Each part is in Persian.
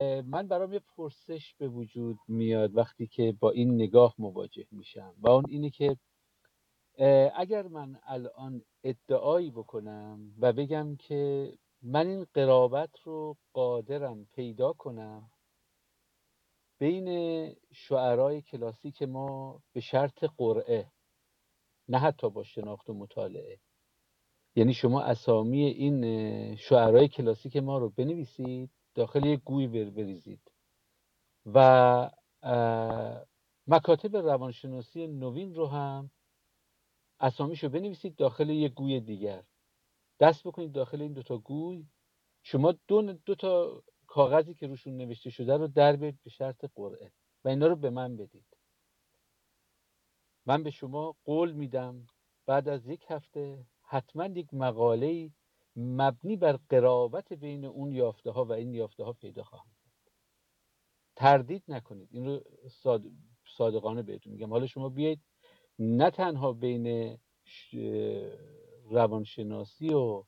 من برام یه پرسش به وجود میاد وقتی که با این نگاه مواجه میشم و اون اینه که اگر من الان ادعایی بکنم و بگم که من این قرابت رو قادرم پیدا کنم بین شعرهای کلاسیک ما به شرط قرعه نه حتی با شناخت و مطالعه. یعنی شما اسامی این شعرهای کلاسیک ما رو بنویسید داخل یک گوی بریزید. و مکاتب روانشناسی نوین رو هم اسامیشو بنویسید داخل یک گوی دیگر. دست بکنید داخل این دوتا گوی. شما دو, دو تا کاغذی که روشون نوشته شده رو در به شرط قرعه و اینا رو به من بدید. من به شما قول میدم بعد از یک هفته حتما یک مقاله مبنی بر قرابت بین اون یافته ها و این یافته ها پیدا خواهم تردید نکنید. این رو صادقانه بهتون میگم. حالا شما بیایید نه تنها بین روانشناسی و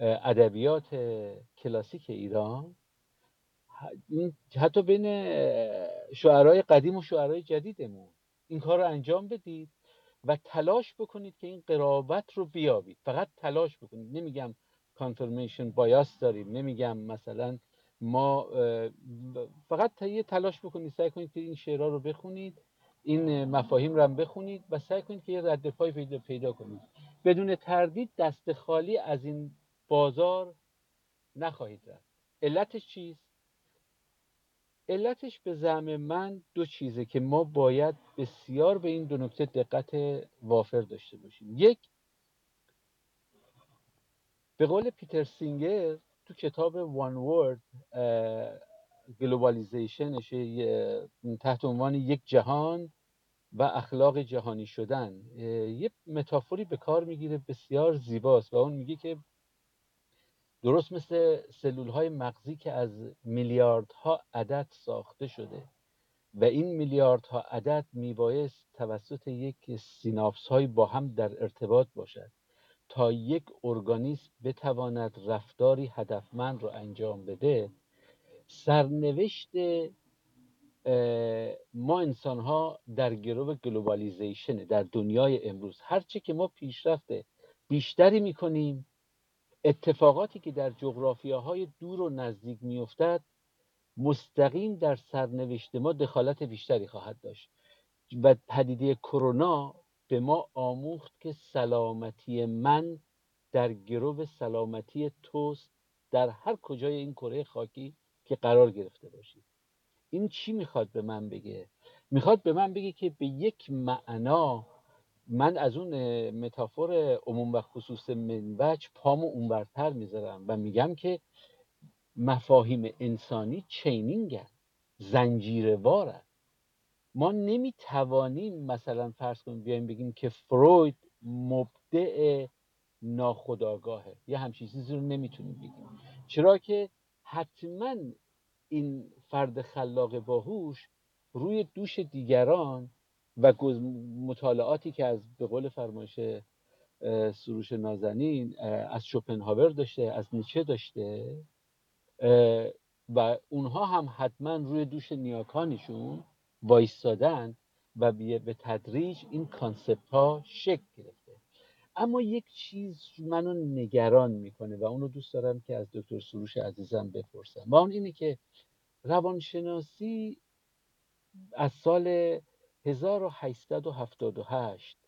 ادبیات کلاسیک ایران حتی بین شعرهای قدیم و شعرهای جدیدمون این کار رو انجام بدید و تلاش بکنید که این قرابت رو بیابید. فقط تلاش بکنید. نمیگم کانفرمیشن بایاس داریم. نمیگم مثلا ما فقط تا یه تلاش بکنید سعی کنید که این شعرها رو بخونید این مفاهیم رو هم بخونید و سعی کنید که یه رد پای پیدا, پیدا کنید. بدون تردید دست خالی از این بازار نخواهید رفت. علتش چیست؟ علتش به زعم من دو چیزه که ما باید بسیار به این دو نکته دقت وافر داشته باشیم. یک به قول پیتر سینگر تو کتاب One World globalization ش تحت عنوان یک جهان و اخلاق جهانی شدن یه metaphor ی به کار می‌گیره بسیار زیباست و اون میگه که درست مثل سلول های مغزی که از میلیاردها عدد ساخته شده و این میلیاردها عدد میبایست توسط یک سیناپس های با هم در ارتباط باشد. تا یک ارگانیسم بتواند رفتاری هدفمند رو انجام بده سرنوشت ما انسان ها در گروه گلوبالیزیشنه در دنیای امروز هرچه که ما پیشرفت بیشتری می‌کنیم اتفاقاتی که در جغرافیاهای دور و نزدیک میافتد مستقیم در سرنوشت ما دخالت بیشتری خواهد داشت. و پدیده کرونا به ما آموخت که سلامتی من در گروه سلامتی توست در هر کجای این کره خاکی که قرار گرفته باشید این چی می‌خواد به من بگه؟ می‌خواد به من بگه که به یک معنا من از اون متافور عموم و خصوص منوج پامو اونورتر می‌ذارم و میگم که مفاهیم انسانی چینینگن زنجیروارن. ما نمی‌توانیم مثلا فرض کنیم بیایم بگیم که فروید مبدع ناخداگاهه یه همچین چیزی رو نمی‌تونیم بگیم. چرا که حتما این فرد خلاق باهوش روی دوش دیگران و مطالعاتی که از به قول فرمایش سروش نازنین از شوپنهاور داشته از نیچه داشته و اونها هم حتما روی دوش نیاکانشون وایستادن و به تدریج این کانسپت ها شکل گرفته. اما یک چیز منو نگران می‌کنه و اونو دوست دارم که از دکتر سروش عزیزم بپرسم. و اون اینه که روانشناسی از سال 1878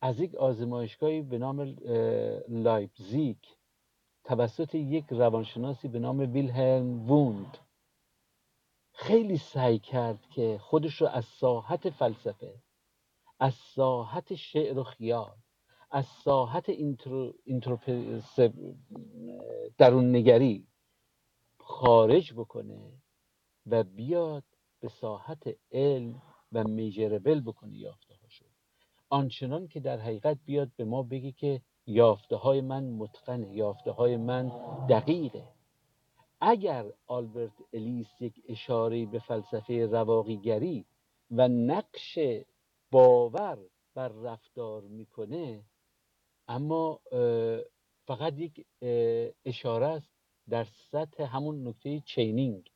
از یک آزمایشگاهی به نام لایپزیگ توسط یک روانشناسی به نام ویلهلم ووند خیلی سعی کرد که خودش رو از ساحت فلسفه از ساحت شعر و خیال از ساحت درون نگری خارج بکنه و بیاد به ساحت علم و میجربل بکنه یافته هاشو آنچنان که در حقیقت بیاد به ما بگی که یافته های من متقنه یافته های من دقیقه. اگر آلبرت الیس یک اشاره به فلسفه رواقیگری و نقش باور بر رفتار می‌کنه اما فقط یک اشاره است در سطح همون نکته چینینگ.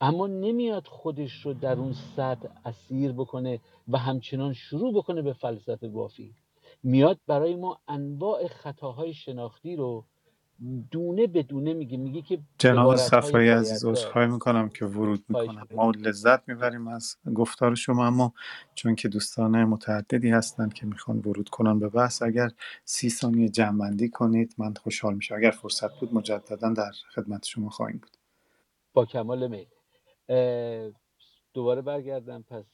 اما نمیاد خودش رو در اون سطح اسیر بکنه و همچنان شروع بکنه به فلسفه بافی. میاد برای ما انواع خطاهای شناختی رو دونه به دونه میگه میگه که جناب صفایی عزیز عذرخواهی می‌کنم که ورود می‌کنم. ما لذت می‌بریم از گفتار شما اما چون که دوستان متعددی هستند که می‌خوان ورود کنن به بحث اگر سی ثانیه جمعبندی کنید من خوشحال میشم. اگر فرصت بود مجددا در خدمت شما خواهیم بود. با کمال میل. دوباره برگردم. پس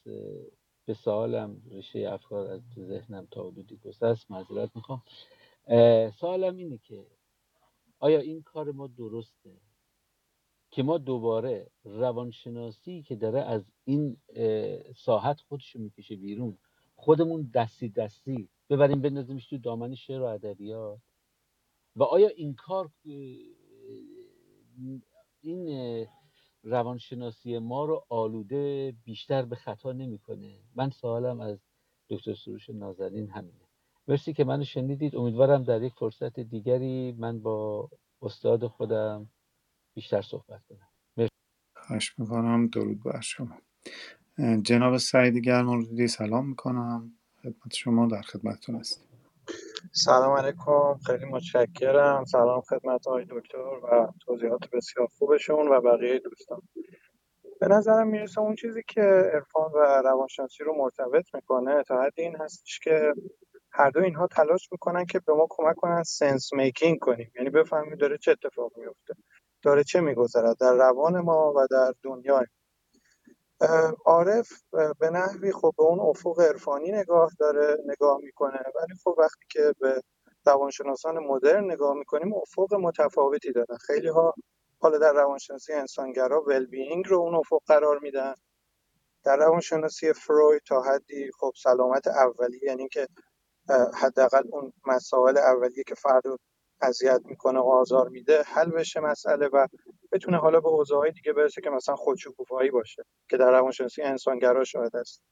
به سوالم ریشه افکار از ذهنم تا حدودی گسست معذرت می‌خوام. سوالم اینه که آیا این کار ما درسته؟ که ما دوباره روانشناسی که داره از این ساحت خودشو می‌کشه بیرون خودمون دستی دستی ببریم بندازیمش تو دامن شعر و ادبیات؟ و آیا این کار این روانشناسی ما رو آلوده بیشتر به خطا نمی‌کنه؟ من سوالم از دکتر سروش نازنین همینه. مرسی که منو شنیدید. امیدوارم در یک فرصت دیگری من با استاد خودم بیشتر صحبت کنم. مرسی خواهش می‌کنم. درود بر شما. جناب سعید گرمالودی سلام می‌کنم. خدمت شما در خدمتتون هستیم سلام علیکم. خیلی متشکرم. سلام خدمت آقای دکتر و توضیحات بسیار خوبشون و بقیه دوستان. به نظرم می‌رسه اون چیزی که عرفان و روانشناسی رو مرتبط می‌کنه تا حد این هستش که هر دو اینها تلاش می‌کنن که به ما کمک کنن سنس میکینگ کنیم. یعنی بفهمیم داره چه اتفاق میفته داره چه میگذرد در روان ما و در دنیای عارف به نحوی خب به اون افق عرفانی نگاه داره نگاه می‌کنه. ولی خب وقتی که به روانشناسان مدرن نگاه می‌کنیم افق متفاوتی دارن. خیلی ها حالا در روانشناسی انسانگرا ول بینگ رو اون افق قرار میدن. در روانشناسی فروید تا حدی خب سلامت اولیه یعنی که حداقل اون مسائل اولیه که فرد رو اذیت می‌کنه و آزار میده حل بشه مسئله و بتونه حالا به اوضاعهای دیگه برسه که مثلا خودشکوفایی باشه که در روانشناسی انسانگرا شاهد است.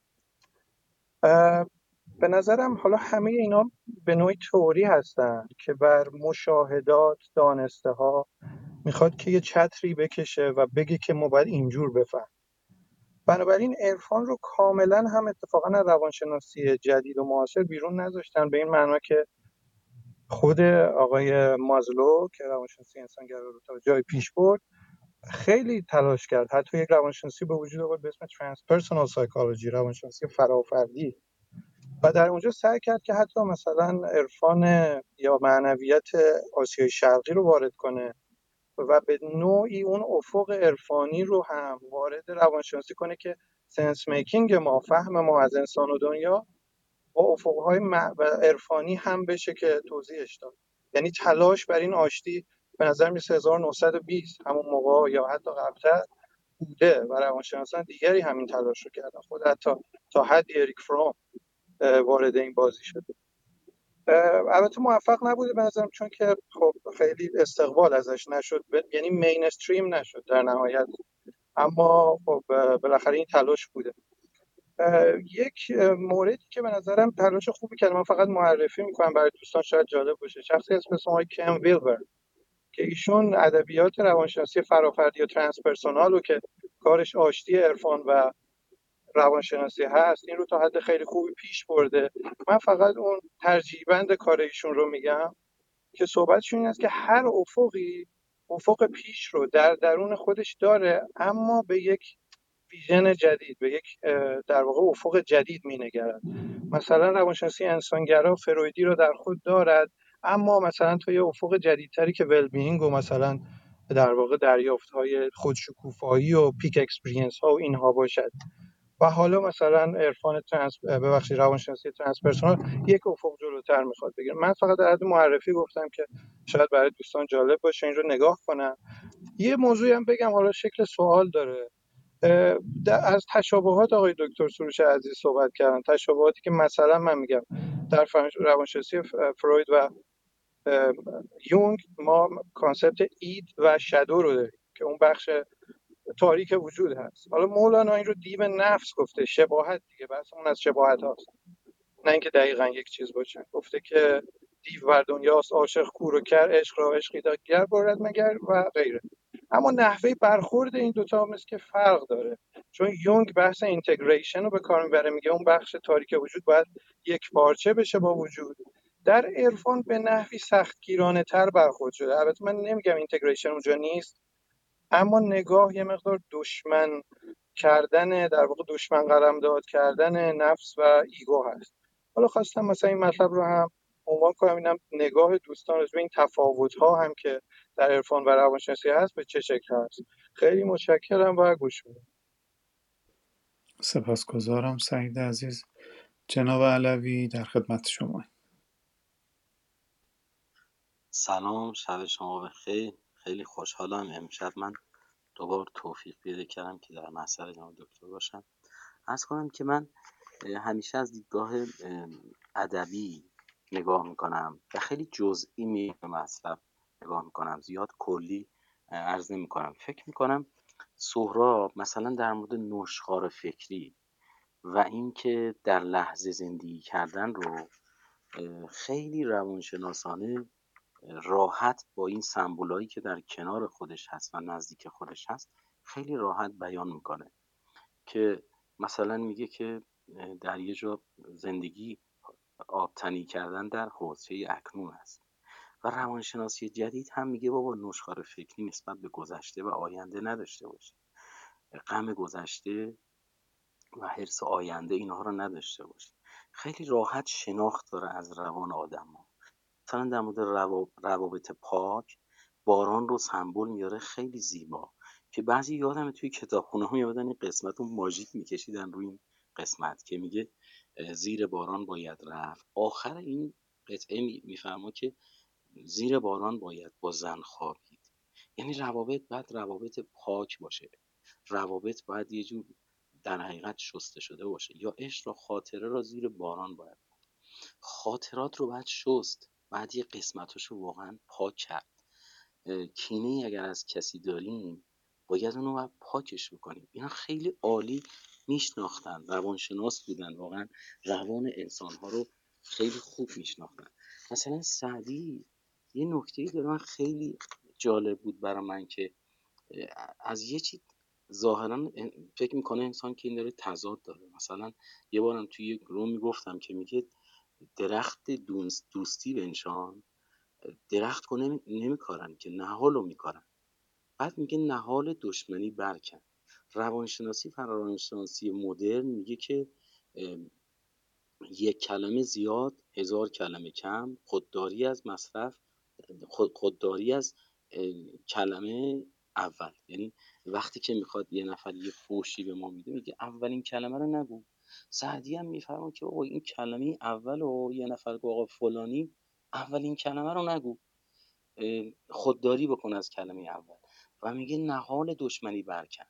به نظرم حالا همه اینا به نوعی تئوری هستن که بر مشاهدات دانسته ها می‌خواد که یه چتری بکشه و بگه که ما باید اینجور بفهم بنابراین عرفان رو کاملا هم اتفاقا روانشناسی جدید و معاصر بیرون نذاشتن به این معنا که خود آقای مازلو که روانشناسی انسانگرا رو تا جایی پیش برد خیلی تلاش کرد. حتی یک روانشناسی به وجود آورد به اسم transpersonal psychology روانشناسی فرافردی. و در اونجا سعی کرد که حتی مثلا عرفان یا معنویت آسیای شرقی رو وارد کنه. و به نوعی اون افق عرفانی رو هم وارد روانشناسی کنه که sense making ما فهم ما از انسان و دنیا با افقهای عرفانی هم بشه که توضیحش داد. یعنی تلاش بر این آشتی به نظر میسه 1920 همون موقع یا حتی قبلتر بوده و روانشناسان دیگری همین تلاش رو کردن. خود حتی تا حد اریک فروم وارد این بازی شده. البته موفق نبوده به نظرم چون که خب خیلی استقبال ازش نشد. یعنی مینستریم نشد در نهایت. اما خب بالاخره این تلاش بوده. یک موردی که به نظرم تلاش خوبی کرد من فقط معرفی می‌کنم برای دوستان شاید جالب باشه. شخصی اسم آقای کم ویلبر که ایشون ادبیات روانشناسی فرافردی و ترانسپرسونال رو که کارش آشتی عرفان و روانشناسی هست این رو تا حد خیلی خوبی پیش برده. من فقط اون ترجیبند کار ایشون رو میگم که صحبتشون این است که هر افقی افق پیش رو در درون خودش داره اما به یک vision جدید به یک در واقع افق جدید مینگرد. مثلا روانشناسی انسانگرا فرویدی رو در خود دارد اما مثلا تو یه افق جدیدتری که well-being و مثلا در واقع دریافت های خودشکوفایی و peak experience ها و اینها باشد. و حالا مثلا عرفان trans ببخشید روانشناسی transpersonal یک افق جلوتر می‌خواد بگیره. من فقط در حد معرفی گفتم که شاید برای دوستان جالب باشه این رو نگاه کنن یه موضوعی هم بگم حالا شکل سوال داره. از تشابهات آقای دکتر سروش عزیز صحبت کردن. تشابهاتی که مثلا من میگم در روانشناسی فروید و یونگ ما concept id و shadow رو داریم که اون بخش تاریک وجود هست. حالا مولانا این رو دیو نفس گفته شباهت دیگه بحث اون از شباهت هاست. نه اینکه دقیقا یک چیز باشه. گفته که دیو بر دنیاست عاشق کور و کر عشق را عشقی دادگر بارد مگر و غیره. اما نحوه برخورد این دوتا مثل که فرق داره. چون یونگ بحث اینتگریشن رو به کار می‌بره میگه اون بخش تاریک وجود باید یک پارچه بشه با وجود. در عرفان به نحوی سختگیرانه تر برخورد شده. البته من نمیگم اینتگریشن اونجا نیست. اما نگاه یه مقدار دشمن کردن در واقع دشمن قلمداد کردن نفس و ایگو هست. حالا خواستم مثلا این مطلب رو هم عنوان کنم اینم نگاه دوستان راجع این تفاوت ها هم که در عرفان و روانشناسی هست به چه شکل هست. خیلی متشکرم و گوش میدم سپاسگزارم سعید عزیز. جناب علوی در خدمت شما. سلام شب شما بخیر. خیلی خوشحالم. امشب من دوبار توفیق پیدا کردم که در محضر جناب دکتر باشم. عرض کنم که من همیشه از دیدگاه ادبی نگاه می‌کنم و خیلی جزئی می به مطلب نگاه می‌کنم. زیاد کلی عرض نمی کنم فکر می‌کنم سهراب مثلا در مورد نشخار فکری و اینکه در لحظه زندگی کردن رو خیلی روانشناسانه راحت با این سمبولایی که در کنار خودش هست و نزدیک خودش هست خیلی راحت بیان می‌کنه. که مثلا میگه که در یه جا زندگی آبتنی کردن در حوزه اکنون است. و روانشناسی جدید هم میگه بابا نشخار فکری نسبت به گذشته و آینده نداشته باشی غم گذشته و حرس آینده اینها رو نداشته باشی خیلی راحت شناخت داره از روان آدم ها. مثلا در مورد روابط پاک باران رو سمبل میاره خیلی زیبا. که بعضی یادم توی کتابخونه ها یادن این قسمت رو ماژیک میکشیدن روی این قسمت که میگه زیر باران باید رفت. آخر این قطعه میفرما که زیر باران باید با زن خوابید. یعنی روابط باید روابط پاک باشه. روابط باید یه جور در حقیقت شسته شده باشه. یا عشق را خاطره را زیر باران باید خاطرات رو باید شست. باید یه قسمتاش رو واقعا پاک کرد. کینه اگر از کسی داریم باید اونو باید پاکش بکنیم. اینا خیلی عالی میشناختن روانشناس بودن واقعا روان انسان ها رو خیلی خوب میشناختن. مثلا سعدی یه نکته داره خیلی جالب بود برای من که از یه چیز ظاهرا فکر می‌کنه انسان که این داره تضاد داره. مثلا یه بارم توی یک روم می‌گفتم که میگه درخت دوستی بنشان. درخت رو نمیکارن که نهال رو میکارن. بعد میگه نهال دشمنی برکن. روانشناسی فرارانشناسی مدرن میگه که یک کلمه زیاد هزار کلمه کم خودداری از مصرف خودداری از کلمه اول. یعنی وقتی که می‌خواد یه نفر یه فوشی به ما میده میگه اولین کلمه رو نگو. سعدی هم میفرما که آقا این کلمه اول و یه نفر گفت آقا فلانی اولین کلمه رو نگو. خودداری بکن از کلمه اول. و میگه نهال دشمنی برکن.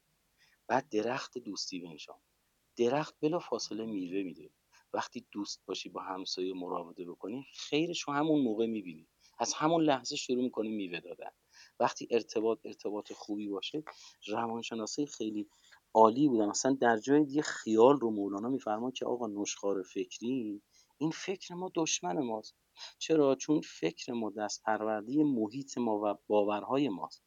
بعد درخت دوستی بنشان درخت بلا فاصله میوه میده. وقتی دوست باشی با همسایه مراوده بکنی خیرش رو همون موقع می‌بینی. از همون لحظه شروع می‌کنی میوه دادن. وقتی ارتباط ارتباط خوبی باشه روانشناسی خیلی عالی بودن. مثلا در جای دیگه خیال رو مولانا میفرما که آقا نشخار فکری این فکر ما دشمن ماست. چرا؟ چون فکر ما دست پروردی محیط ما و باورهای ماست.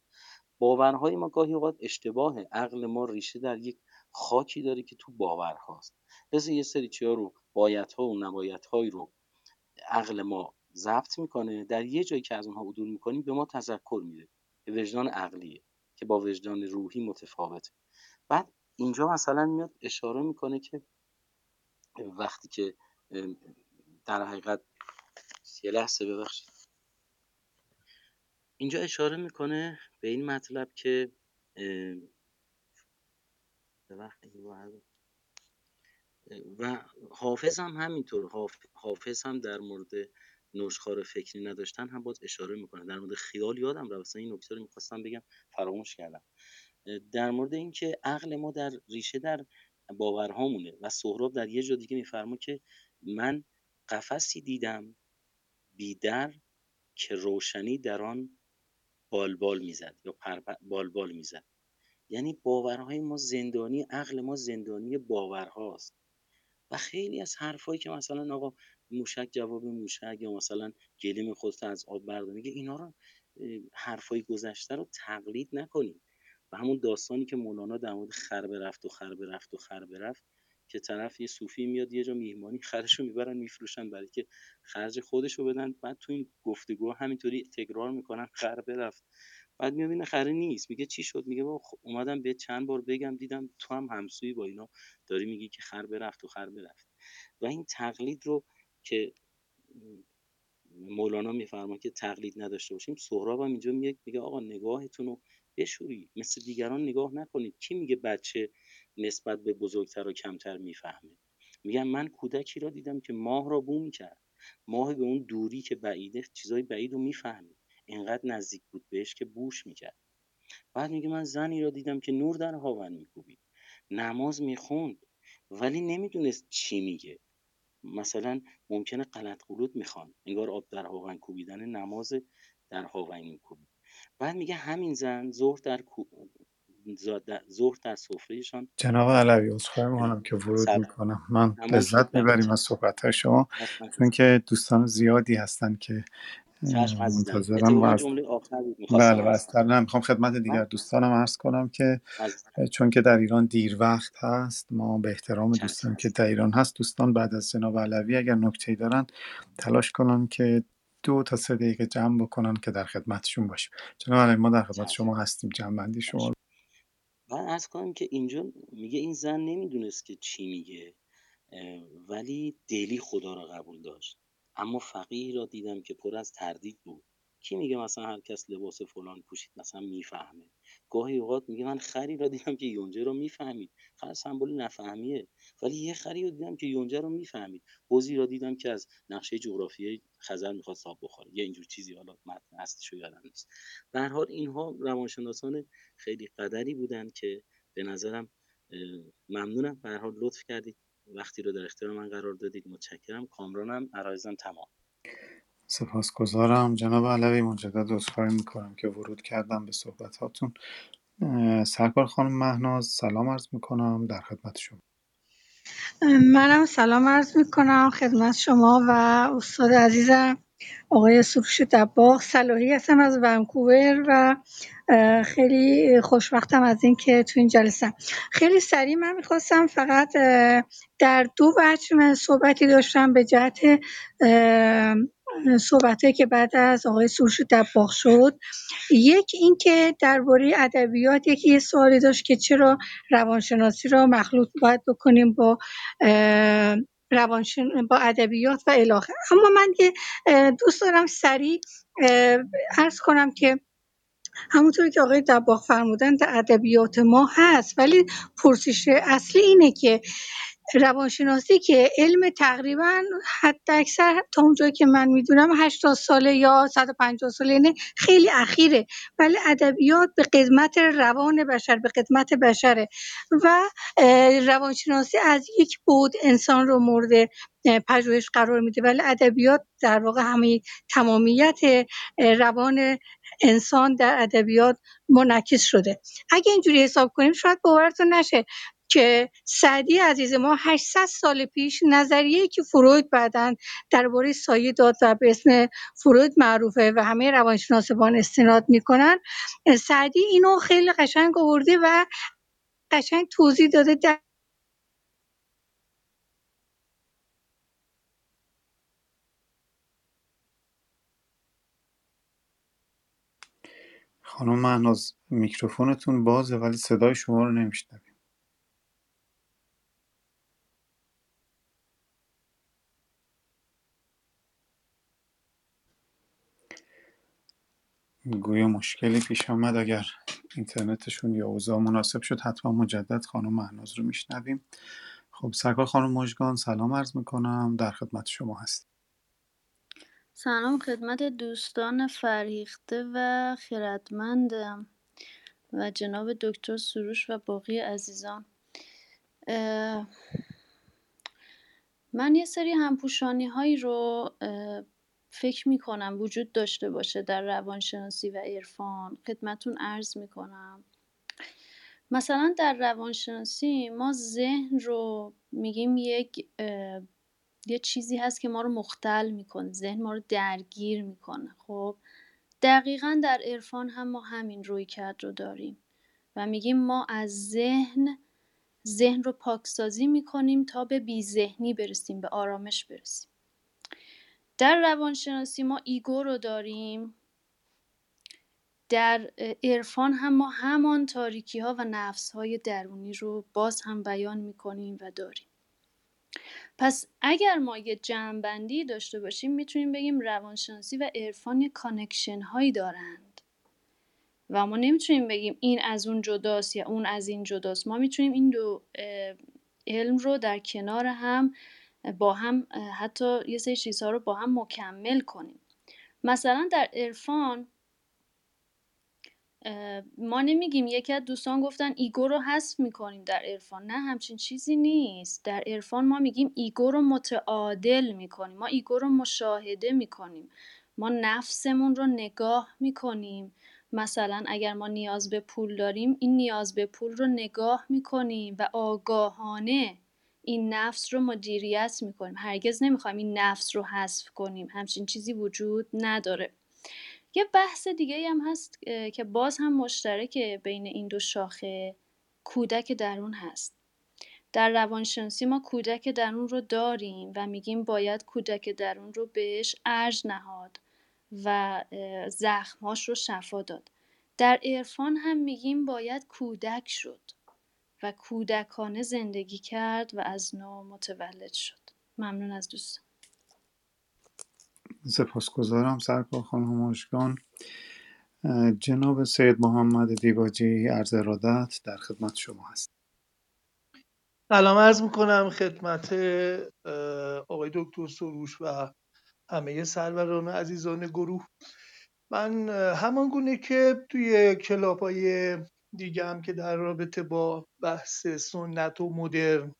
باورهای ما گاهی اوقات اشتباهه. عقل ما ریشه در یک خاکی داره که تو باورهاست. لذا یه سری چیا رو بایدها و نبایدهایی رو عقل ما ضبط می‌کنه. در یه جایی که از اونها عدول می‌کنیم به ما تذکر میده. به وجدان عقلیه که با وجدان روحی متفاوته. بعد اینجا مثلا میاد اشاره می‌کنه که وقتی که در حقیقت یه لحظه ببخشید. اینجا اشاره می‌کنه به این مطلب که و حافظ هم همینطور حافظ هم در مورد نشخار فکری نداشتن هم باز اشاره می‌کنه. در مورد خیال یادم رفت. این نکته رو می‌خواستم بگم فراموش کردم. در مورد اینکه عقل ما در ریشه در باورهامونه و سهراب در یه جا دیگه میفرما که من قفسی دیدم بیدر که روشنی در آن بالبال می‌زد یا بالبال می‌زد. یعنی باورهای ما زندانی عقل ما زندانی باورهاست. و خیلی از حرفایی که مثلا آقا موشک جواب موشک یا مثلا گلیم خودت از آب بردار میگه اینا رو حرفای گذشته رو تقلید نکنید همون داستانی که مولانا در مورد خر رفت و خر رفت و خر رفت که طرف یه صوفی میاد یه جا میهمانی خرشو می‌برن میفروشن برای که خرج خودشو بدن. بعد تو این گفتگو همینطوری تکرار می‌کنن خر برفت بعد می‌بینه خره نیست. میگه چی شد؟ میگه با اومدم به چند بار بگم دیدم تو هم همسوی با اینا داری میگی که خر برفت و خر برفت و این تقلید رو که مولانا میفرما که تقلید نداشته باشیم سهراب هم اینجا میگه میگه آقا نگاهتون رو بشوری مثل دیگران نگاه نکنید. کی میگه بچه نسبت به بزرگتر و کمتر می‌فهمه؟ میگم من کودکی را دیدم که ماه را بو می‌کرد ماه به اون دوری که بعیده چیزای بعید رو می‌فهمید انقدر نزدیک بود بهش که بوش می‌کرد. بعد میگه من زنی را دیدم که نور در هاون میکوبید. نماز می‌خوند ولی نمی‌دونست چی میگه. مثلا ممکنه غلط قلوت می‌خوان. انگار آب در هاون کوبیدن نماز در هاون میکوبید. بعد میگه همین زن ظهر در ظهر در سفرهشان جناب علوی عذرخواهی می‌کنم که ورود سب می‌کنم. من شد لذت می‌بریم از صحبت شما چون که دوستان زیادی هستن که چشم اه، عزیزم. منتظرم و اتفاقا از جمله آخر بود بله می‌خواستم و عرض از کنم نه می‌خوام خدمت دیگر من دوستانم عرض کنم که عزیزم. چون که در ایران دیر وقت هست ما به احترام چشم دوستان که عزیزم. در ایران هست دوستان بعد از جناب علوی اگر نکته دارن تلاش کنن که دو تا سه دقیقه جمع بکنن که در خدمتشون باشیم. جناب ما در خدمت چشم شما هستیم. جمع بندی شما من عرض کنم که اینجا میگه این زن نمی‌دونست که چی میگه ولی دلی خدا را قبول داشت. اما فقیهی را دیدم که پر از تردید بود. کی میگه مثلا هر کس لباس فلان پوشید مثلا می‌فهمه؟ گاهی اوقات میگه من خری را دیدم که یونجه رو می‌فهمید. خر سمبل نفهمیه. ولی یه خری رو دیدم که یونجه رو می‌فهمید. بزی را دیدم که از نقشه جغرافیایی خزر می‌خواد آب بخوره. یه اینجور چیزی حالا متن اصلیشو یادم نیست. به هر حال اینها روانشناسان خیلی قدری بودند که به نظرم ممنونم. به هر حال لطف کردید. وقتی رو در اختیار من قرار دادید متشکرم. کامرانم عرایزم تمام. سپاسگزارم. جناب علوی مجدد عذرخواهی می‌کنم که ورود کردم به صحبت هاتون سرکار خانم مهناز سلام عرض می‌کنم در خدمت شما. منم سلام عرض می‌کنم خدمت شما و استاد عزیزم آقای سروش دباغ. صلاحی هستم از ونکوور و خیلی خوشبختم از اینکه تو این جلسه. خیلی سریع من می‌خواستم فقط در دو بچه من صحبتی داشتم به جهت صحبتهایی که بعد از آقای سروش دباغ شد. یک اینکه درباره ادبیات یکی یه سوالی داشت که چرا روانشناسی را مخلوط باید بکنیم با روانشن با ادبیات و الاخر اما من یه دوست دارم سریع عرض کنم که همونطوری که آقای دباغ فرمودن در ادبیات ما هست ولی پرسش اصلی اینه که روانشناسی که علم تقریبا حداکثر تا اونجایی که من می‌دونم 80 ساله یا 150 ساله اینه خیلی اخیره. ولی ادبیات به قدمت روان بشر به قدمت بشره. و روانشناسی از یک بود انسان رو مورد پژوهش قرار میده. ولی ادبیات در واقع همه تمامیت روان انسان در ادبیات منعکس شده. اگه اینجوری حساب کنیم شاید باورتون نشه. که سعدی عزیز ما 800 سال پیش نظریه‌ای که فروید بعداً درباره سایه داد و به اسم فروید معروفه و همه روانشناسان استناد می‌کنن. سعدی اینو خیلی قشنگ آورده و قشنگ توضیح داده. در خانم مهناز میکروفونتون بازه ولی صدای شما رو نمیشنویم گویا مشکلی پیش آمد. اگر اینترنتشون یا اوضاع مناسب شد حتما مجدد خانم مهناز رو میشنویم. خب سرکار خانم مژگان سلام عرض می‌کنم. در خدمت شما هست سلام خدمت دوستان فرهیخته و خیرتمندم و جناب دکتر سروش و باقی عزیزان. من یه سری همپوشانی هایی رو فکر می کنم وجود داشته باشه در روانشناسی و عرفان. خدمتون عرض می کنم مثلا در روانشناسی ما ذهن رو میگیم یک یه چیزی هست که ما رو مختل می‌کنه. ذهن ما رو درگیر می‌کنه. خب دقیقا در عرفان هم ما همین روی کرد رو داریم و میگیم ما از ذهن ذهن رو پاکسازی می‌کنیم تا به بی ذهنی برسیم به آرامش برسیم. در روانشناسی ما ego رو داریم. در عرفان هم ما همان تاریکی ها و نفس های درونی رو باز هم بیان می‌کنیم و داریم. پس اگر ما یه جمعبندی داشته باشیم می‌تونیم بگیم روانشناسی و عرفان یه connection هایی دارند. و ما نمی‌تونیم بگیم این از اون جداست یا اون از این جداست. ما می‌تونیم این دو علم رو در کنار هم با هم حتی یه سری چیزها رو با هم مکمل کنیم. مثلا در عرفان ما نمیگیم یکی از دوستان گفتن ego رو حذف می‌کنیم در عرفان. نه همچین چیزی نیست. در عرفان ما میگیم ego رو متعادل می‌کنیم. ما ego رو مشاهده می‌کنیم. ما نفسمون رو نگاه می‌کنیم. مثلا اگر ما نیاز به پول داریم این نیاز به پول رو نگاه می‌کنیم و آگاهانه این نفس رو مدیریت می‌کنیم. هرگز نمی‌خوایم این نفس رو حذف کنیم. همچین چیزی وجود نداره. یه بحث دیگه هم هست که باز هم مشترک بین این دو شاخه کودک درون هست. در روانشناسی ما کودک درون رو داریم و میگیم باید کودک درون رو بهش ارج نهاد و زخمهاش رو شفا داد. در عرفان هم میگیم باید کودک شد. و کودکانه زندگی کرد و از نو متولد شد. ممنون از دوستان. سپاسگزارم سرکار خانم مشکان. جناب سید محمد دیباجی عرض ارادت در خدمت شما هست سلام عرض می‌کنم خدمت آقای دکتر سروش و همه سروران عزیزان گروه. من همان گونه که توی کلاب های دیگه هم که در رابطه با بحث سنت و مدرن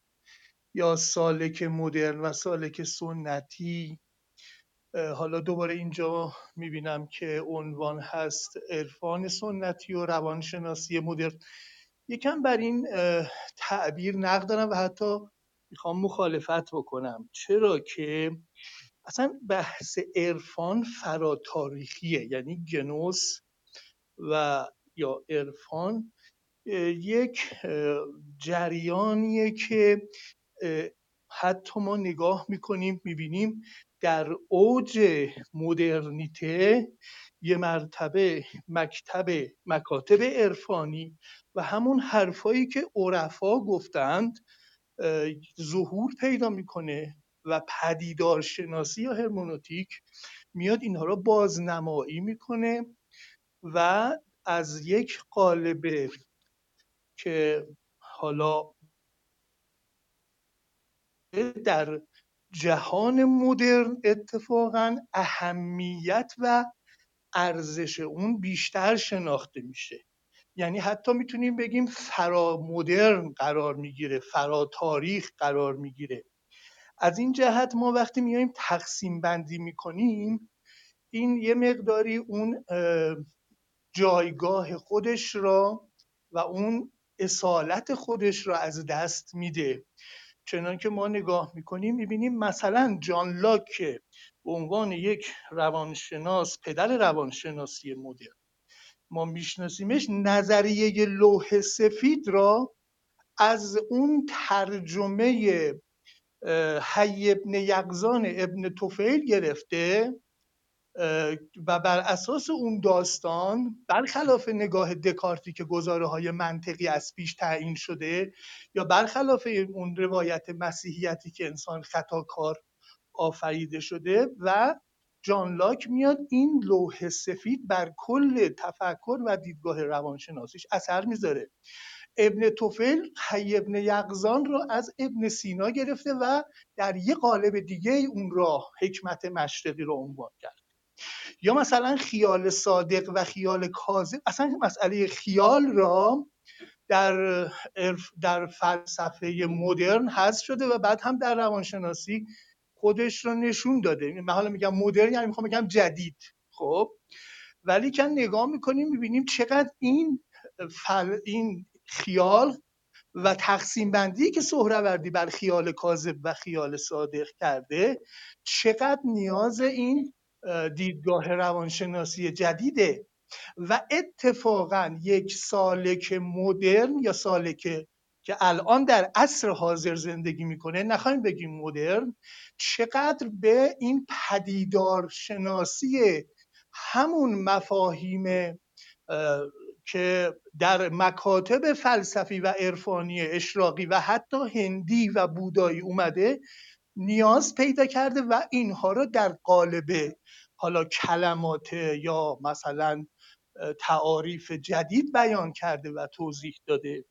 یا سالک مدرن و سالک سنتی حالا دوباره اینجا می‌بینم که عنوان هست عرفان سنتی و روانشناسی مدرن. یکم بر این تعبیر نقد دارم و حتی می‌خوام مخالفت بکنم. چرا که اصلا بحث عرفان فراتاریخیه یعنی گنوس و یا عرفان یک جریانیه که حتی ما نگاه می‌کنیم می‌بینیم در اوج مدرنیته یه مرتبه مکتب مکاتب عرفانی و همون حرفایی که عرفا گفتند ظهور پیدا می‌کنه و پدیدارشناسی یا هرمونوتیک میاد اینها را بازنمایی می‌کنه و از یک قالب که حالا در جهان مدرن اتفاقا اهمیت و ارزش اون بیشتر شناخته میشه. یعنی حتی می‌تونیم بگیم فرا مدرن قرار می‌گیره فرا تاریخ قرار می‌گیره. از این جهت ما وقتی میایم تقسیم بندی می‌کنیم این یه مقداری اون جایگاه خودش را و اون اصالت خودش را از دست میده. چنان که ما نگاه می‌کنیم می‌بینیم مثلا جان لاک که به عنوان یک روانشناس پدر روانشناسی مدرن. ما میشناسیمش نظریه لوح سفید را از اون ترجمه حی ابن یقزان ابن توفیل گرفته. و بر اساس اون داستان برخلاف نگاه دکارتی که گزاره های منطقی از پیش تعیین شده یا برخلاف اون روایت مسیحیتی که انسان خطاکار آفریده شده و جان لاک میاد این لوح سفید بر کل تفکر و دیدگاه روانشناسیش اثر می‌ذاره. ابن توفیل حی ابن یقزان رو از ابن سینا گرفته و در یه قالب دیگه اون راه حکمت مشرقی رو عنوان کرد. یا مثلا خیال صادق و خیال کاذب اصلا مسئله خیال را در در فلسفه مدرن هست شده و بعد هم در روانشناسی خودش رو نشون داده. من حالا میگم مدرن یعنی می‌خوام بگم جدید. خب؟ ولی که نگاه می‌کنیم می‌بینیم چقدر این فل... این خیال و تقسیم بندی که سهروردی بر خیال کاذب و خیال صادق کرده چقدر نیاز این دیدگاه روانشناسی جدیده و اتفاقا یک سالک مدرن یا سالک که الان در عصر حاضر زندگی می‌کنه نخواهیم بگیم مدرن چقدر به این پدیدار شناسی همون مفاهیم که در مکاتب فلسفی و عرفانی اشراقی و حتی هندی و بودایی اومده نیاز پیدا کرده و اینها رو در قالب حالا کلمات یا مثلا تعاریف جدید بیان کرده و توضیح داده.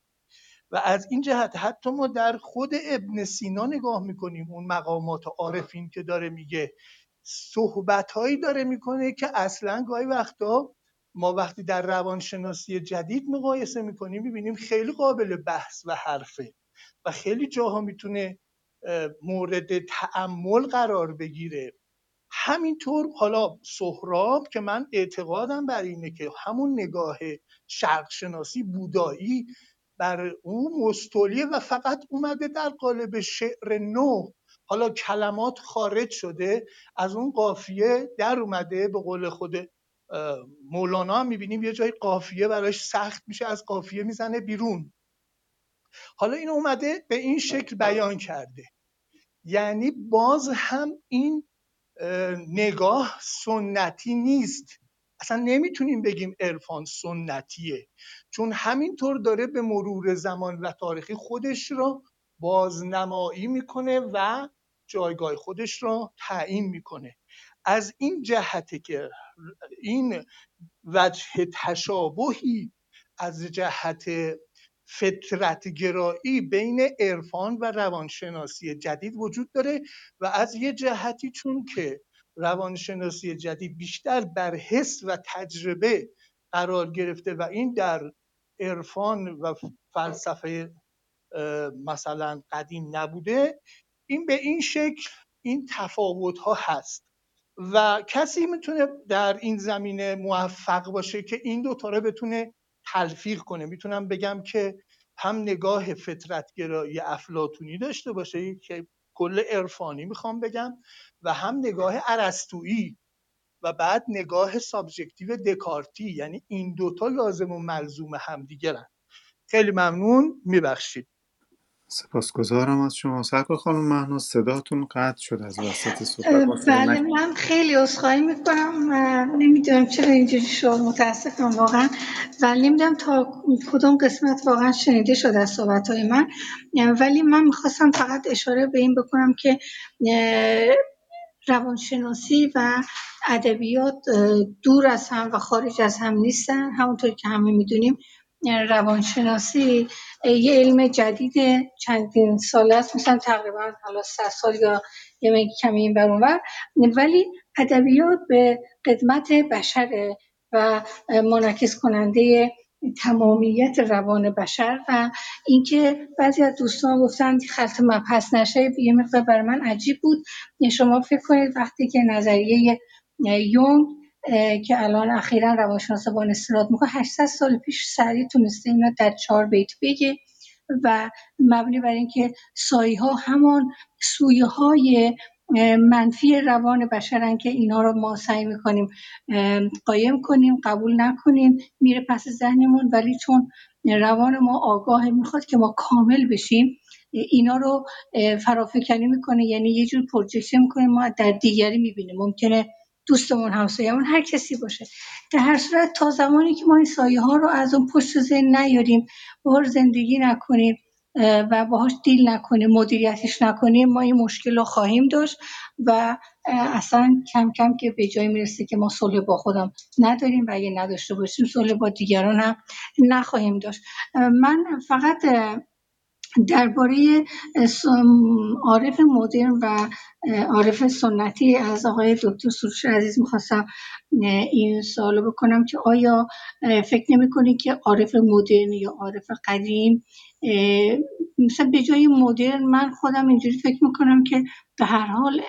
و از این جهت حتی ما در خود ابن سینا نگاه می‌کنیم اون مقامات عارفین که داره میگه. صحبتهایی داره می‌کنه که اصلا گاهی وقتا ما وقتی در روانشناسی جدید مقایسه می‌کنیم می‌بینیم خیلی قابل بحث و حرفه و خیلی جاها می‌تونه مورد تعمل قرار بگیره. همینطور حالا سهراب که من اعتقادم بر اینه که همون نگاه شرق شناسی بودایی بر اون مستولیه و فقط اومده در قالب شعر نو. حالا کلمات خارج شده از اون قافیه در اومده. به قول خود مولانا هم می‌بینیم یه جای قافیه براش سخت میشه از قافیه می‌زنه بیرون. حالا این اومده به این شکل بیان کرده. یعنی باز هم این نگاه سنتی نیست. اصلا نمی‌تونیم بگیم عرفان سنتیه. چون همینطور داره به مرور زمان و تاریخی خودش را بازنمایی می‌کنه و جایگاه خودش را تعیین می‌کنه. از این جهته که این وجه تشابهی از جهت فطرتگرایی بین عرفان و روانشناسی جدید وجود داره و از یه جهتی چون که روانشناسی جدید بیشتر بر حس و تجربه قرار گرفته و این در عرفان و فلسفه مثلا قدیم نبوده این به این شکل این تفاوت ها هست. و کسی می‌تونه در این زمینه موفق باشه که این دو رو بتونه تلفیق کنه. می‌تونم بگم که هم نگاه فطرتگرایی افلاتونی داشته باشه که کل عرفانی می‌خوام بگم و هم نگاه ارسطویی و بعد نگاه subjective دکارتی. یعنی این دوتا لازم و ملزوم همدیگرن. خیلی ممنون. میبخشید. سپاسگزارم از شما. سرکار خانم مهناز صداتون قطع شد از وسط صحبت. بله من خیلی عذرخواهی می‌کنم نمی‌دونم چرا اینجوری شد متاسفم واقعا. ولی نمی‌دونم تا کدوم قسمت واقعا شنیده شده از صحبت های من. ولی من می‌خواستم فقط اشاره به این بکنم که روانشناسی و ادبیات دور از هم و خارج از هم نیستن. همونطور که همه می‌دونیم روانشناسی یه علم جدید چندین سال است مثلا تقریبا حالا 100 سال یا یه کمی این بر ولی ادبیات به قدمت بشر و منعکس کننده تمامیت روان بشر و اینکه بعضی از دوستان گفتن خط مبحث نشه یه مقدار برای من عجیب بود. شما فکر کنید وقتی که نظریه یونگ که الان اخیرا روانشناسا با استناد می‌کنه. 800 سال پیش سریع تونسته اینا در چهار بیت بگه و مبنی بر اینکه سایه ها همان سویه های منفی روان بشرن که اینا رو ما سعی می‌کنیم قایم کنیم قبول نکنیم میره پس ذهنمون. ولی چون روان ما آگاه می‌خواد که ما کامل بشیم اینا رو فرافکنی می‌کنه. یعنی یه جور projection می‌کنه ما در دیگری می‌بینیم. ممکنه دوستمون همسایه‌مون هر کسی باشه. در هر صورت تا زمانی که ما این سایه ها رو از اون پشت ذهن نیاریم باهاش زندگی نکنیم و باهاش deal نکنیم مدیریتش نکنیم ما این مشکل رو خواهیم داشت و اصلا کم کم که به جایی می‌رسه که ما صلح با خودم نداریم و اگه نداشته باشیم صلح با دیگران هم نخواهیم داشت. من فقط درباره عارف مدرن و عارف سنتی از آقای دکتر سروش عزیز می‌خواستم این سوالو بکنم که آیا فکر نمی که عارف مدرن یا عارف قدیم مثلا به جای مدرن من خودم اینجوری فکر می‌کنم که به هر حال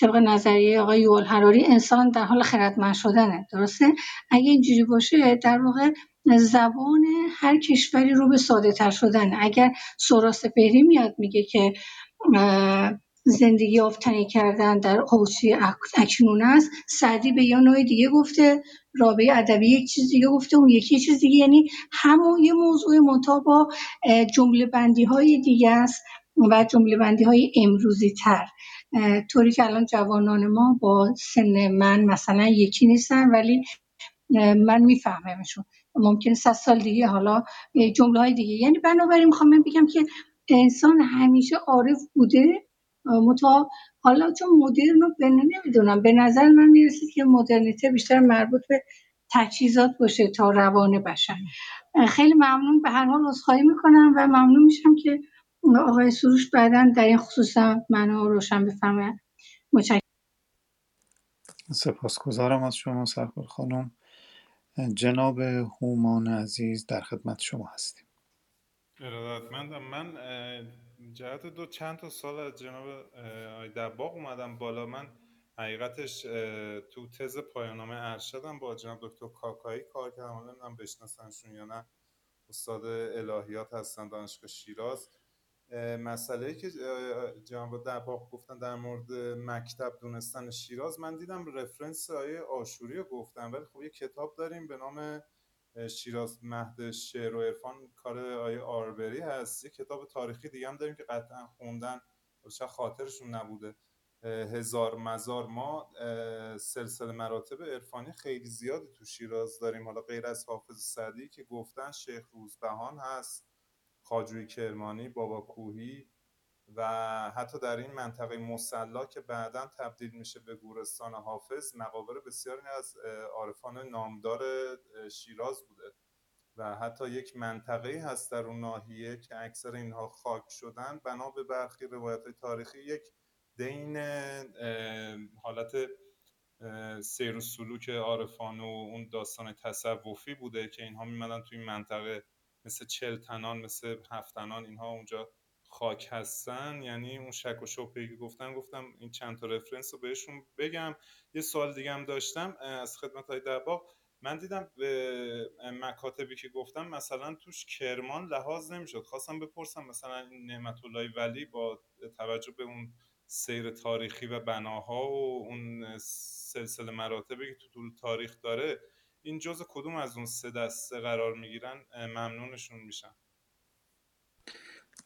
طبق نظریه آقای یوال حراری انسان در حال خردمند شدنه. درسته؟ اگه اینجوری باشه در واقع زبان هر کشوری رو به ساده تر شدن اگر سورا سپهری میاد میگه که زندگی یافتنی کردن در حوزه اکنون است سعدی به یا نوع دیگه گفته رابعه ادبی یک چیز دیگه گفته اون یکی چیز دیگه. یعنی همون یه موضوع منتها با جمله بندی های دیگه است و جمله بندی های امروزی تر طوری که الان جوانان ما با سن من مثلا یکی نیستن ولی من میفهممشون. ممکن صد سال دیگه حالا جمله های دیگه. یعنی بنابراین می‌خوام بگم که انسان همیشه عارف بوده متا حالا چون مدرن رو نمی‌دونم. به نظر من می‌رسید که مدرنیته بیشتر مربوط به تجهیزات باشه تا روان بشر. خیلی ممنون. به هر حال عذرخواهی می‌کنم و ممنون میشم که آقای سروش بعدا در این خصوص منو روشن بفرمایند متشکرم. سپاسگزارم از شما سرکار خانم. جناب هومان عزیز در خدمت شما هستیم. ارادتمندم. من جهت دو چند تا سال از جناب آقای دباغ اومدم بالا. من حقیقتش تو تز پایانامه ارشدم با جناب دکتر کاکایی کار کردم. حالا نمی‌دونم بشناسنشون یا نه. استاد الهیات هستن دانشگاه شیراز. مسئله که جناب دباغ گفتن در مورد مکتب دونستن شیراز من دیدم رفرنس آیه آشوری رو گفتم ولی خب یه کتاب داریم به نام شیراز مهد شعر و عرفان کار آیه آربری هست. یه کتاب تاریخی دیگه هم داریم که قطعا خوندن شاید خاطرشون نبوده. هزار مزار ما سلسله مراتب عرفانی خیلی زیادی تو شیراز داریم. حالا غیر از حافظ سعدی که گفتن شیخ روزبهان هست. خاجوی کرمانی بابا کوهی و حتی در این منطقه مسلا که بعدا تبدیل میشه به گورستان حافظ مقابر بسیاری از عارفان نامدار شیراز بوده. و حتی یک منطقه هست در اون ناحیه که اکثر اینها خاک شدن. بنا به برخی روایت تاریخی یک دین حالت سیر و سلوک عارفان و اون داستان تصوفی بوده که اینها میمدن توی این منطقه مثل چلتنان مثل هفتنان اینها اونجا خاک هستن. یعنی اون شک و شبهی که گفتن گفتم این چند تا رفرنس رو بهشون بگم. یه سوال دیگه هم داشتم از خدمت های دباغ من دیدم به مکاتبی که گفتم مثلا توش کرمان لحاظ نمی‌شد. خواستم بپرسم مثلا این نعمت الله ولی با توجه به اون سیر تاریخی و بناها و اون سلسله مراتبی که تو طول تاریخ داره این جزء کدوم از اون سه دسته قرار می‌گیرن ممنونشون میشن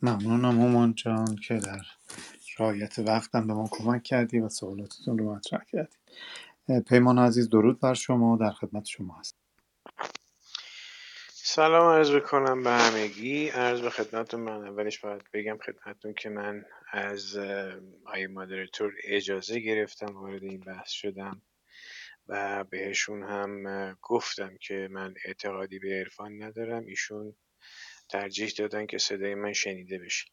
ممنونم هومان جان که در رعایت وقتم به ما کمک کردی و سوالاتتون رو مطرح کردی. پیمان عزیز درود بر شما. در خدمت شما هست سلام عرض بکنم به همگی. عرض به خدمتتون من اولش باید بگم خدمتتون که من از آی مادراتور اجازه گرفتم وارد این بحث شدم. و بهشون هم گفتم که من اعتقادی به عرفان ندارم. ایشون ترجیح دادن که صدای من شنیده بشه.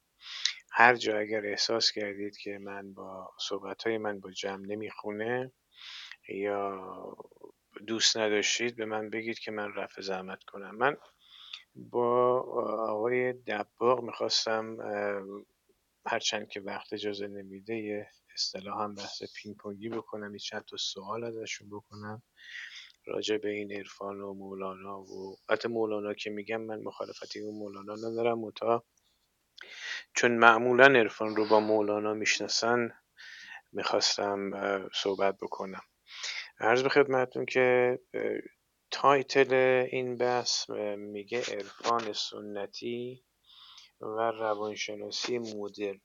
هر جا اگر احساس کردید که من با صحبت من با جمع نمی‌خونه یا دوست نداشتید به من بگید که من رفع زحمت کنم. من با آقای دباغ می‌خواستم هرچند که وقت اجازه نمیده یه اصطلاح هم بحث پینگ پونگی بکنم یه چند تا سوال ازشون بکنم. راجع به این عرفان و مولانا و حتی مولانا که میگم من مخالفتی اون مولانا ندارم منتها چون معمولا عرفان رو با مولانا می‌شناسن می‌خواستم صحبت بکنم. عرض به خدمتون که title این بحث میگه عرفان سنتی و روانشناسی مدرن.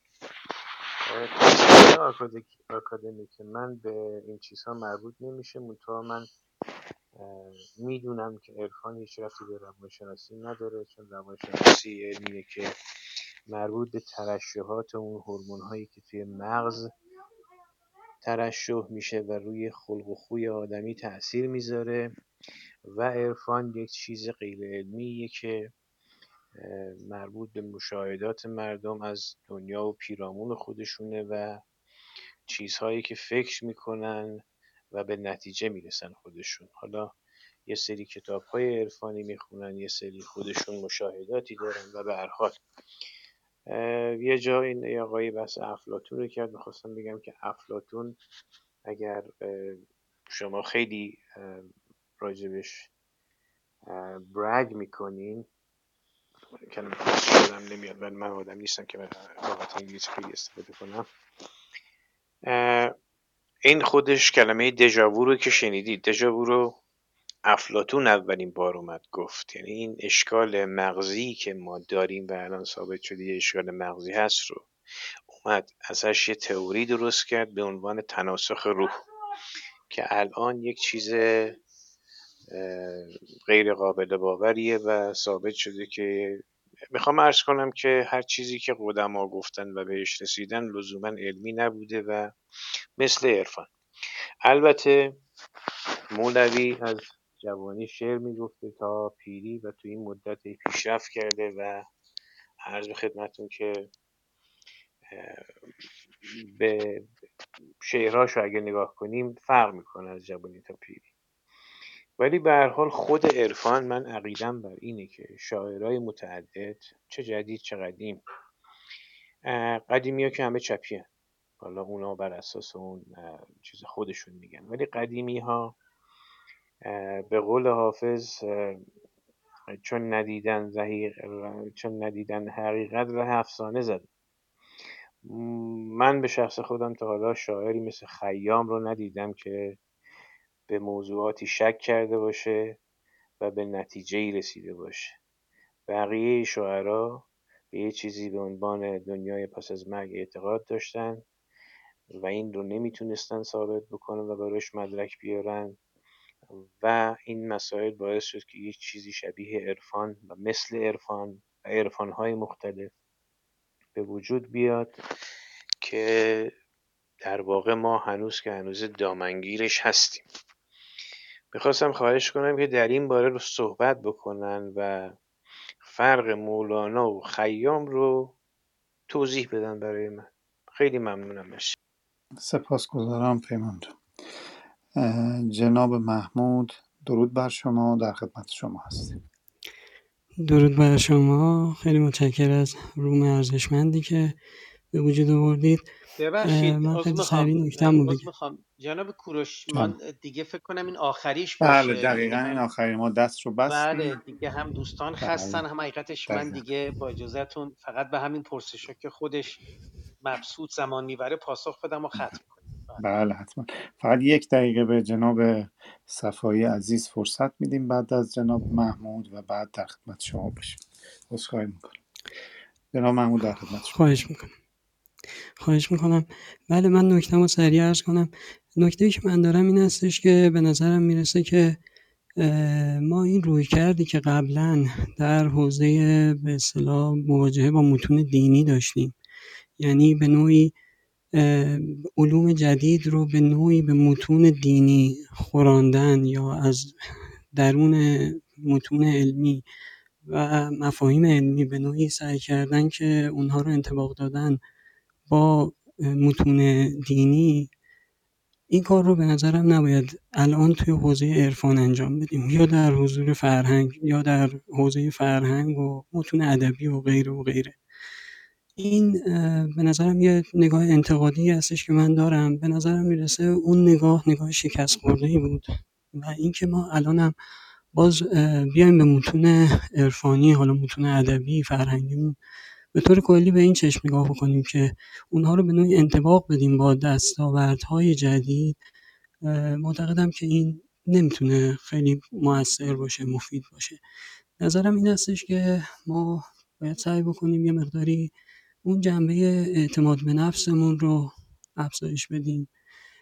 آکادمیک من به این چیزها مربوط نمیشه منتها من می‌دونم که عرفان هیچ رفتی به روانشناسی نداره چون روانشناسی علمیه که مربوط به ترشحات اون هورمون هایی که توی مغز ترشح میشه و روی خلق و خوی آدمی تاثیر می‌ذاره. و عرفان یک چیز غیر علمیه که مربوط به مشاهدات مردم از دنیا و پیرامون خودشونه و چیزهایی که فکر می‌کنن و به نتیجه می‌رسن خودشون. حالا یه سری کتاب های عرفانی می‌خونن یه سری خودشون مشاهداتی دارن و به هر حال یه جا این آقایی بحث افلاتون رو کرد. می‌خواستم بگم که افلاتون اگر شما خیلی راجبش برگ می‌کنین کلمه نمیاد ولی من آدم نیستم که لغت انگلیسی خیلی استفاده کنم. این خودش کلمه دژاوو رو که شنیدید. دژاوو رو افلاتون اولین بار اومد گفت. یعنی این اشکال مغزی که ما داریم و الان ثابت شده یه اشکال مغزی هست رو اومد ازش یه تئوری درست کرد به عنوان تناسخ روح. که الان یک چیز غیر قابل باوریه و ثابت شده که می‌خوام ارز کنم که هر چیزی که قدما گفتن و بهش رسیدن لزوما علمی نبوده و مثل عرفان. البته مولوی از جوانی شعر می‌گفته تا پیری و تو این مدت پیشرفت کرده و عرض به خدمتون که به شعرهاش رو اگه نگاه کنیم فرق می‌کنه از جوانی تا پیری. ولی به هر حال خود عرفان من عقیدم بر اینه که شاعرای متعدد چه جدید چه قدیم. قدیمی ها که همه چپی هن. حالا اونا بر اساس اون چیز خودشون میگن. ولی قدیمی ها به قول حافظ چون ندیدن چون ندیدن حقیقت و افسانه زدن. من به شخص خودم تا حالا شاعری مثل خیام رو ندیدم که به موضوعاتی شک کرده باشه و به نتیجه ای رسیده باشه. بقیه شعرا به یه چیزی به عنوان دنیای پس از مرگ اعتقاد داشتن و این رو نمی‌تونستن ثابت بکنن و براش مدرک بیارن و این مسائل باعث شد که یک چیزی شبیه عرفان و مثل عرفان و عرفانهای مختلف به وجود بیاد که در واقع ما هنوز که هنوز دامنگیرش هستیم. می‌خواستم خواهش کنم که در این باره رو صحبت بکنن و فرق مولانا و خیام رو توضیح بدن برای من. خیلی ممنونم مرسی سپاسگزارم پیمان جان. جناب محمود درود بر شما در خدمت شما هستیم. درود بر شما. خیلی متشکر از روم ارزشمندی که به وجود آوردید. ببخشید من عذر خیلی می‌خوام سریع نکتم رو عذر بگم می‌خوام. جناب کوروش جان من دیگه فکر کنم این آخریش بله باشه دقیقا این من آخرین ما دست رو بله بستیم دیگه هم دوستان بله. خستن هم حقیقتش من دقیقا دیگه با اجازهتون فقط به همین پرسشا که خودش مبسوط زمان می‌بره پاسخ بدم و ختم کنیم. بله. بله حتما. فقط یک دقیقه به جناب صفایی عزیز فرصت میدیم. بعد از جناب محمود و بعد در خدمت شما باشیم. عذرخواهی می‌کنم. جناب محمود در خدمت شما. خواهش می‌کنم. خواهش می‌کنم. بله من نکتم رو سریع ارز کنم. نکته که من دارم این هستش که به نظرم می‌رسه که ما این روی کردی که قبلا در حوزه به اصطلاح مواجهه با متون دینی داشتیم. یعنی به نوعی علوم جدید رو به نوعی به متون دینی خوراندن یا از درون متون علمی و مفاهیم علمی به نوعی سعی کردن که اونها رو انطباق دادن. با متون دینی این کار رو به نظرم نباید الان توی حوزه عرفان انجام بدیم. یا در حضور فرهنگ یا در حوزه فرهنگ و متون ادبی و غیره و غیره. این به نظرم یه نگاه انتقادی هستش که من دارم. به نظرم می‌رسه اون نگاه نگاه شکست خورده بود. و اینکه ما الانم باز بیایم به متون عرفانی حالا متون ادبی فرهنگیمون به طور کلی به این چشم نگاه بکنیم که اونها رو به نوعی انطباق بدیم با دستاوردهای جدید. معتقدم که این نمی‌تونه خیلی موثر باشه مفید باشه. نظرم این هستش که ما باید سعی بکنیم یه مقداری اون جنبه اعتماد به نفسمون رو افزایش بدیم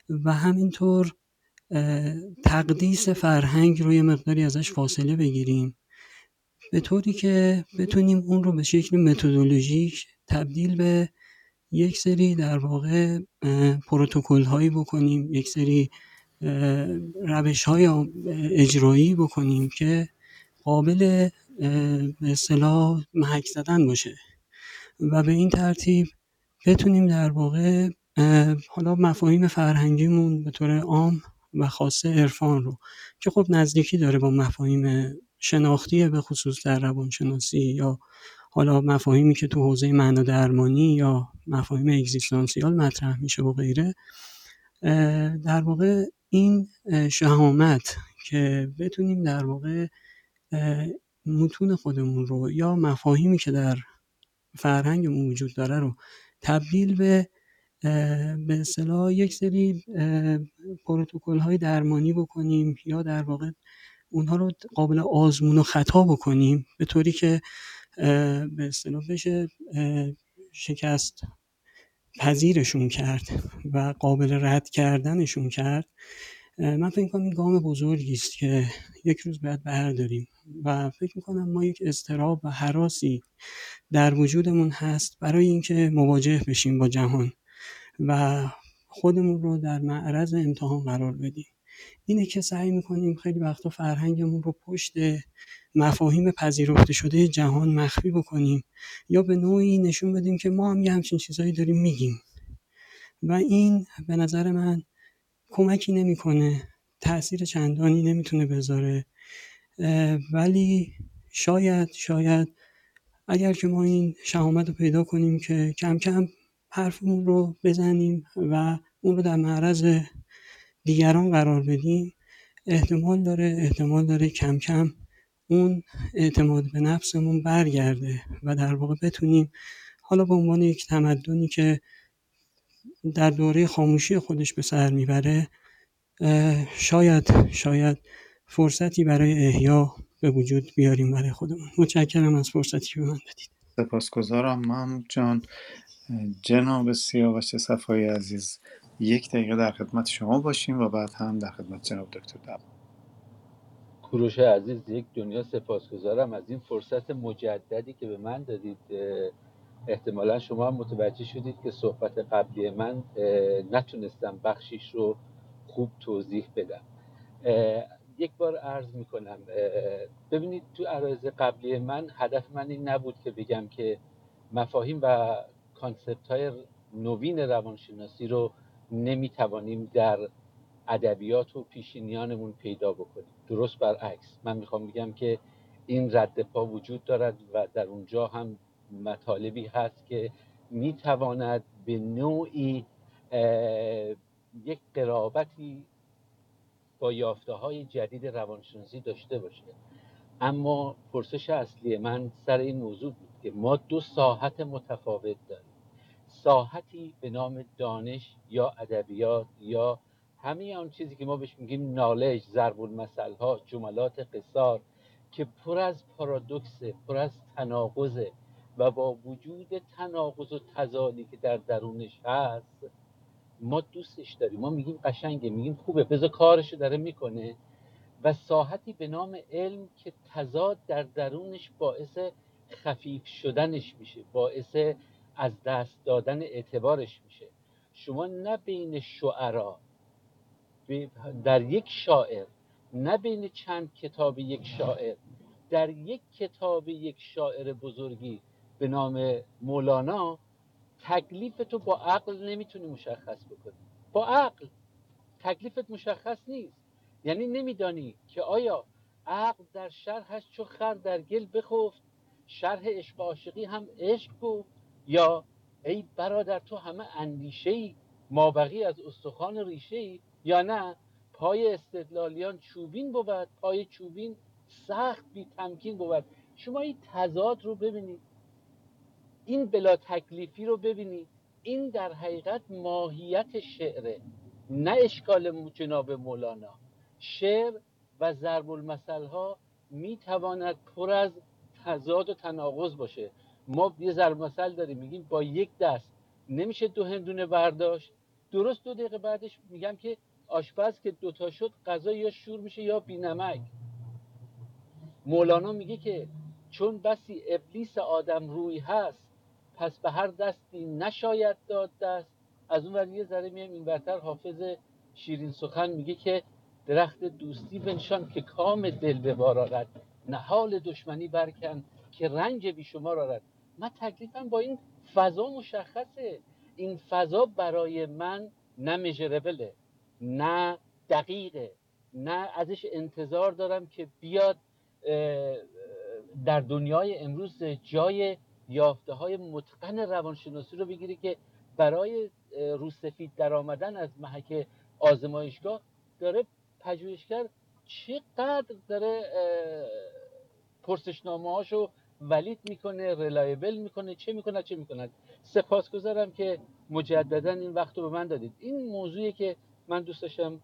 و همینطور تقدیس فرهنگ رو یه مقداری ازش فاصله بگیریم. به طوری که بتونیم اون رو به شکل متدولوژیک تبدیل به یک سری در واقع پروتکل هایی بکنیم یک سری روش های اجرایی بکنیم که قابل به اصطلاح محک زدن باشه. و به این ترتیب بتونیم در واقع حالا مفاهیم فرهنگیمون به طور عام و خاصه عرفان رو که خب نزدیکی داره با مفاهیم شناختی به خصوص در روانشناسی یا حالا مفاهیمی که تو حوزه معنا درمانی یا مفاهیم اگزیستانسیال مطرح میشه و غیره در واقع این شهامت که بتونیم در واقع متون خودمون رو یا مفاهیمی که در فرهنگمون وجود داره رو تبدیل به به اصطلاح یک سری پروتکل های درمانی بکنیم یا در واقع اونها رو قابل آزمون و خطا بکنیم به طوری که به اصطلاح بشه شکست پذیرشون کرد و قابل رد کردنشون کرد. من فکر کنم این گام بزرگی است که یک روز باید برداریم و فکر می‌کنم ما یک اضطراب و حراسی در وجودمون هست برای اینکه مواجه بشیم با جهان و خودمون رو در معرض امتحان قرار بدیم. اینه که سعی می‌کنیم خیلی وقتا فرهنگمون رو پشت مفاهیم پذیرفته شده جهان مخفی بکنیم یا به نوعی نشون بدیم که ما هم یه همچین چیزهایی داریم میگیم. و این به نظر من کمکی نمی‌کنه تاثیر چندانی نمی‌تونه بذاره. ولی شاید شاید اگر که ما این شهامت رو پیدا کنیم که کم کم حرفمون رو بزنیم و اون رو در معرض دیگران قرار بدیم احتمال داره احتمال داره کم کم اون اعتماد به نفسمون برگرده و در واقع بتونیم حالا به عنوان یک تمدنی که در دوره خاموشی خودش به سر می‌بره شاید شاید فرصتی برای احیا به وجود بیاریم برای خودمون. متشکرم از فرصتی که به من دادید. سپاسگزارم محمود جان. جناب سیاوش صفای عزیز یک دقیقه در خدمت شما باشیم و بعد هم در خدمت جناب دکتر دب کوروش عزیز یک دنیا سپاسگزارم از این فرصت مجددی که به من دادید. احتمالا شما هم متوجه شدید که صحبت قبلی من نتونستم بخشیش رو خوب توضیح بدم. یک بار عرض می‌کنم ببینید تو عرایز قبلی من هدف من این نبود که بگم که مفاهیم و کانسپت های نوین روانشناسی رو نمی‌توانیم در ادبیات و پیشینیانمون پیدا بکنیم. درست برعکس. من می‌خوام بگم که این رد پا وجود دارد و در اونجا هم مطالبی هست که می‌تواند به نوعی یک قرابتی با یافته های جدید روانشناسی داشته باشه. اما پرسش اصلی من سر این موضوع بود که ما دو ساحت متفاوت داریم. ساحتی به نام دانش یا ادبیات یا همه آن چیزی که ما بهش میگیم نالج ضرب المثل ها جملات قصار که پر از پارادوکس پر از تناقضه و با وجود تناقض و تضادی که در درونش هست ما دوستش داریم. ما میگیم قشنگه میگیم خوبه. بذار کارشو داره می‌کنه. و ساحتی به نام علم که تضاد در درونش باعث خفیف شدنش میشه باعث از دست دادن اعتبارش میشه. شما نه بین شعرا در یک شاعر نه بین چند کتاب یک شاعر در یک کتاب یک شاعر بزرگی به نام مولانا تکلیف تو با عقل نمی‌تونی مشخص بکنی. با عقل. تکلیفت مشخص نیست. یعنی نمیدانی که آیا عقل در شرح هست چو خر در گل بخفت شرح عشق عاشقی هم عشق گفت. یا ای برادر تو همه اندیشه ای مابقی از استخوان ریشه ای یا نه؟ پای استدلالیان چوبین بود پای چوبین سخت بی تمکین بود. شما این تضاد رو ببینید. این بلا تکلیفی رو ببینید. این در حقیقت ماهیت شعره نه اشکال جناب مولانا. شعر و ضرب المثل ها می تواند پر از تضاد و تناقض باشه. ما یه ضرب مثل داریم میگیم با یک دست. نمیشه دو هندونه برداشت؟ درست دو دقیقه بعدش میگم که آشپز که دوتا شد غذا یا شور میشه یا بینمک. مولانا میگه که چون بسی ابلیس آدم روی هست پس به هر دستی نشاید داد دست. از اون ور یه ذره میایم این برتر حافظ شیرین سخن میگه که درخت دوستی بنشان که کام دل ببار نهال دشمنی برکن که رنج بیشمار آرد من تکلیفم با این فضا مشخصه. این فضا برای من نه مژربله نه دقیقه. نه ازش انتظار دارم که بیاد در دنیای امروز جای یافته های متقن روانشناسی رو بگیری که برای روسفید در آمدن از محک آزمایشگاه داره پژوهشگر چقدر داره پرسشنامه هاشو ولید می‌کنه ریلایبل می‌کنه چه می‌کنه چه می‌کنه. سپاسگزارم که مجددا این وقت رو به من دادید. این موضوعی که من دوست داشتم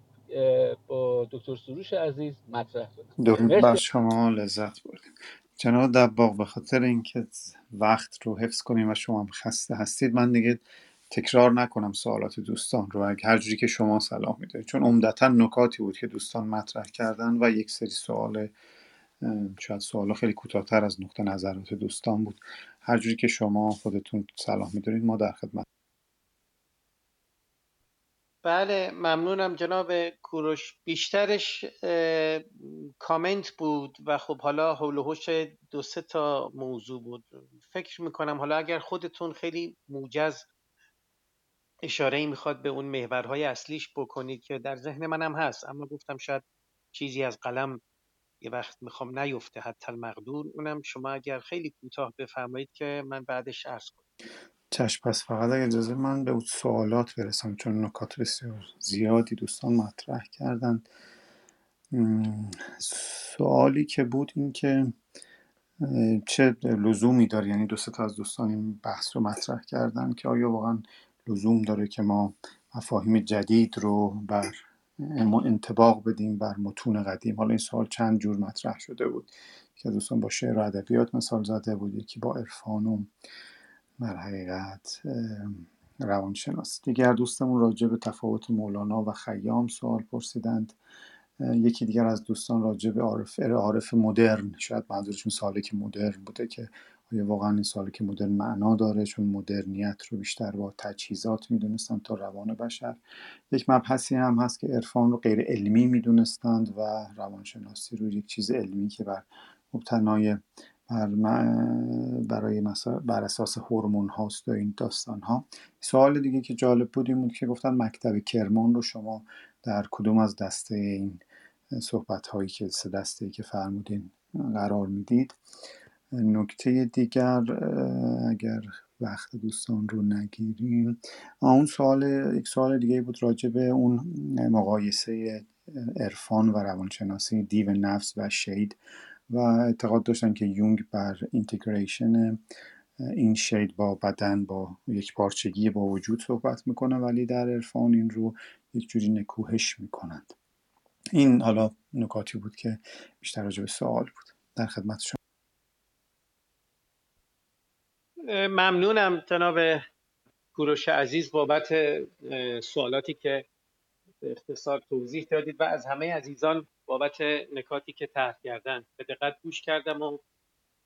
با دکتر سروش عزیز مطرح کنم. درود بر شما لذت بردیم. جناب دباغ به خاطر اینکه وقت رو حفظ کنیم و شما هم خسته هستید من دیگه تکرار نکنم سوالات دوستان رو. اگه هر جوری که شما صلاح می‌دونید چون عمدتا نکاتی بود که دوستان مطرح کردن و یک سری سوال شاید سوال خیلی کوتاهتر از نقطه نظرات دوستان بود. هر جوری که شما خودتون صلاح می‌دونید ما در خدمت. بله ممنونم جناب کوروش. بیشترش کامنت بود و خب حالا حول و دو سه تا موضوع بود. فکر می‌کنم حالا اگر خودتون خیلی موجز اشاره می‌خواد به اون محورهای اصلیش بکنید که در ذهن منم هست اما گفتم شاید چیزی از قلم یه وقت می‌خوام نیفته حتی المقدور اونم شما اگر خیلی کوتاه بفرمایید که من بعدش عرض کنم. چشم پس فقط اگه اجازه من به اون سوالات برسم چون نکات بسیار زیادی دوستان مطرح کردن سوالی که بود این که چه لزومی داره؟ یعنی دو تا از دوستان این بحث رو مطرح کردن که آیا واقعا لزوم داره که ما مفاهیم جدید رو بر ما انطباق بدیم بر متون قدیم. حالا این سوال چند جور مطرح شده بود که دوستان با شعر و ادبیات مثال زده بود. یکی با عرفان و در حقیقت اه، روانشناسی دیگر دوستمون راجع به تفاوت مولانا و خیام سوال پرسیدند. یکی دیگر از دوستان راجع به عارف عارف مدرن. شاید منظورشون سالک مدرن بوده که آیا واقعا این سالک مدرن معنا داره چون مدرنیت رو بیشتر با تجهیزات می‌دونستند تا روان بشر. یک مبحثی هم هست که عرفان رو غیر علمی می‌دونستند و روانشناسی رو یک چیز علمی که بر مبتنای بر برای مثلا بر اساس هورمون هاست و این داستان ها سوال دیگه که جالب بود این بود که گفتن مکتب کرمان رو شما در کدوم از دسته این صحبت هایی که سه دسته ای که فرمودین قرار می‌دید؟ نکته دیگر اگر وقت دوستان رو نگیریم. اون سوال یک سوال دیگه بود راجع به اون مقایسه عرفان و روانشناسی دیو نفس و شید و اعتقاد داشتن که یونگ بر اینتگریشن این شید با بدن با یک پارچگی با وجود صحبت می‌کنه ولی در عرفان این رو یک جوری نکوهش می‌کنند. این حالا نکاتی بود که بیشتر راجع به سوال بود. در خدمت شما. ممنونم جناب کوروش عزیز بابت سوالاتی که به اختصار توضیح دادید و از همه عزیزان بابت نکاتی که طرح کردن. به دقت گوش کردم و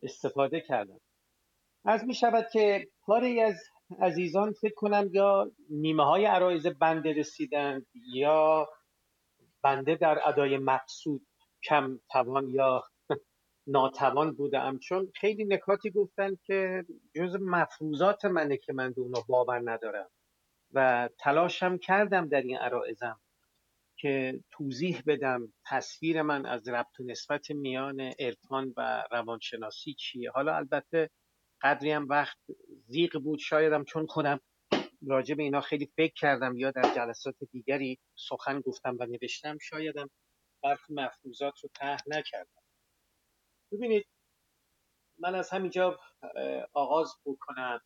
استفاده کردم. از می شود که پاره از عزیزان فکر کنم یا نیمه های عرایز بنده رسیدند یا بنده در ادای مقصود کم توان یا ناتوان بودم. چون خیلی نکاتی گفتن که جز مفروضات منه که من به اونا باور ندارم. و تلاشم کردم در این عرائزم که توضیح بدم تصویر من از ربط و نسبت میان عرفان و روانشناسی چیه. حالا البته قدری هم وقت زیق بود. شایدم چون خودم راجع به اینا خیلی فکر کردم یا در جلسات دیگری سخن گفتم و نوشتم شایدم برخی مفروضات رو طرح نکردم. ببینید من از همینجا آغاز بکنم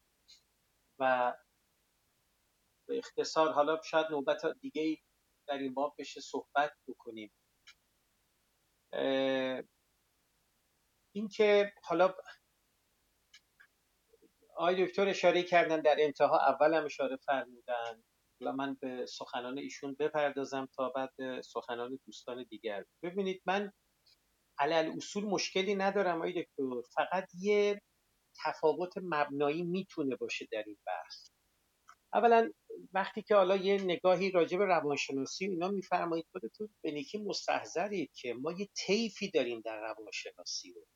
و به اختصار حالا شاید نوبت دیگه در این باب بشه صحبت بکنیم. اینکه حالا آقای دکتر اشاره کردن در انتها اول هم اشاره فرمودن. حالا من به سخنان ایشون بپردازم تا بعد سخنان دوستان دیگر. ببینید من علل اصول مشکلی ندارم آقای دکتر. فقط یه تفاوت مبنایی می‌تونه باشه در این بحث. اولا وقتی که حالا یه نگاهی راجع به روانشناسی اینا میفرمایید خودتون به نیکی مستحضرید که ما یه طیفی داریم در روانشناسی رو.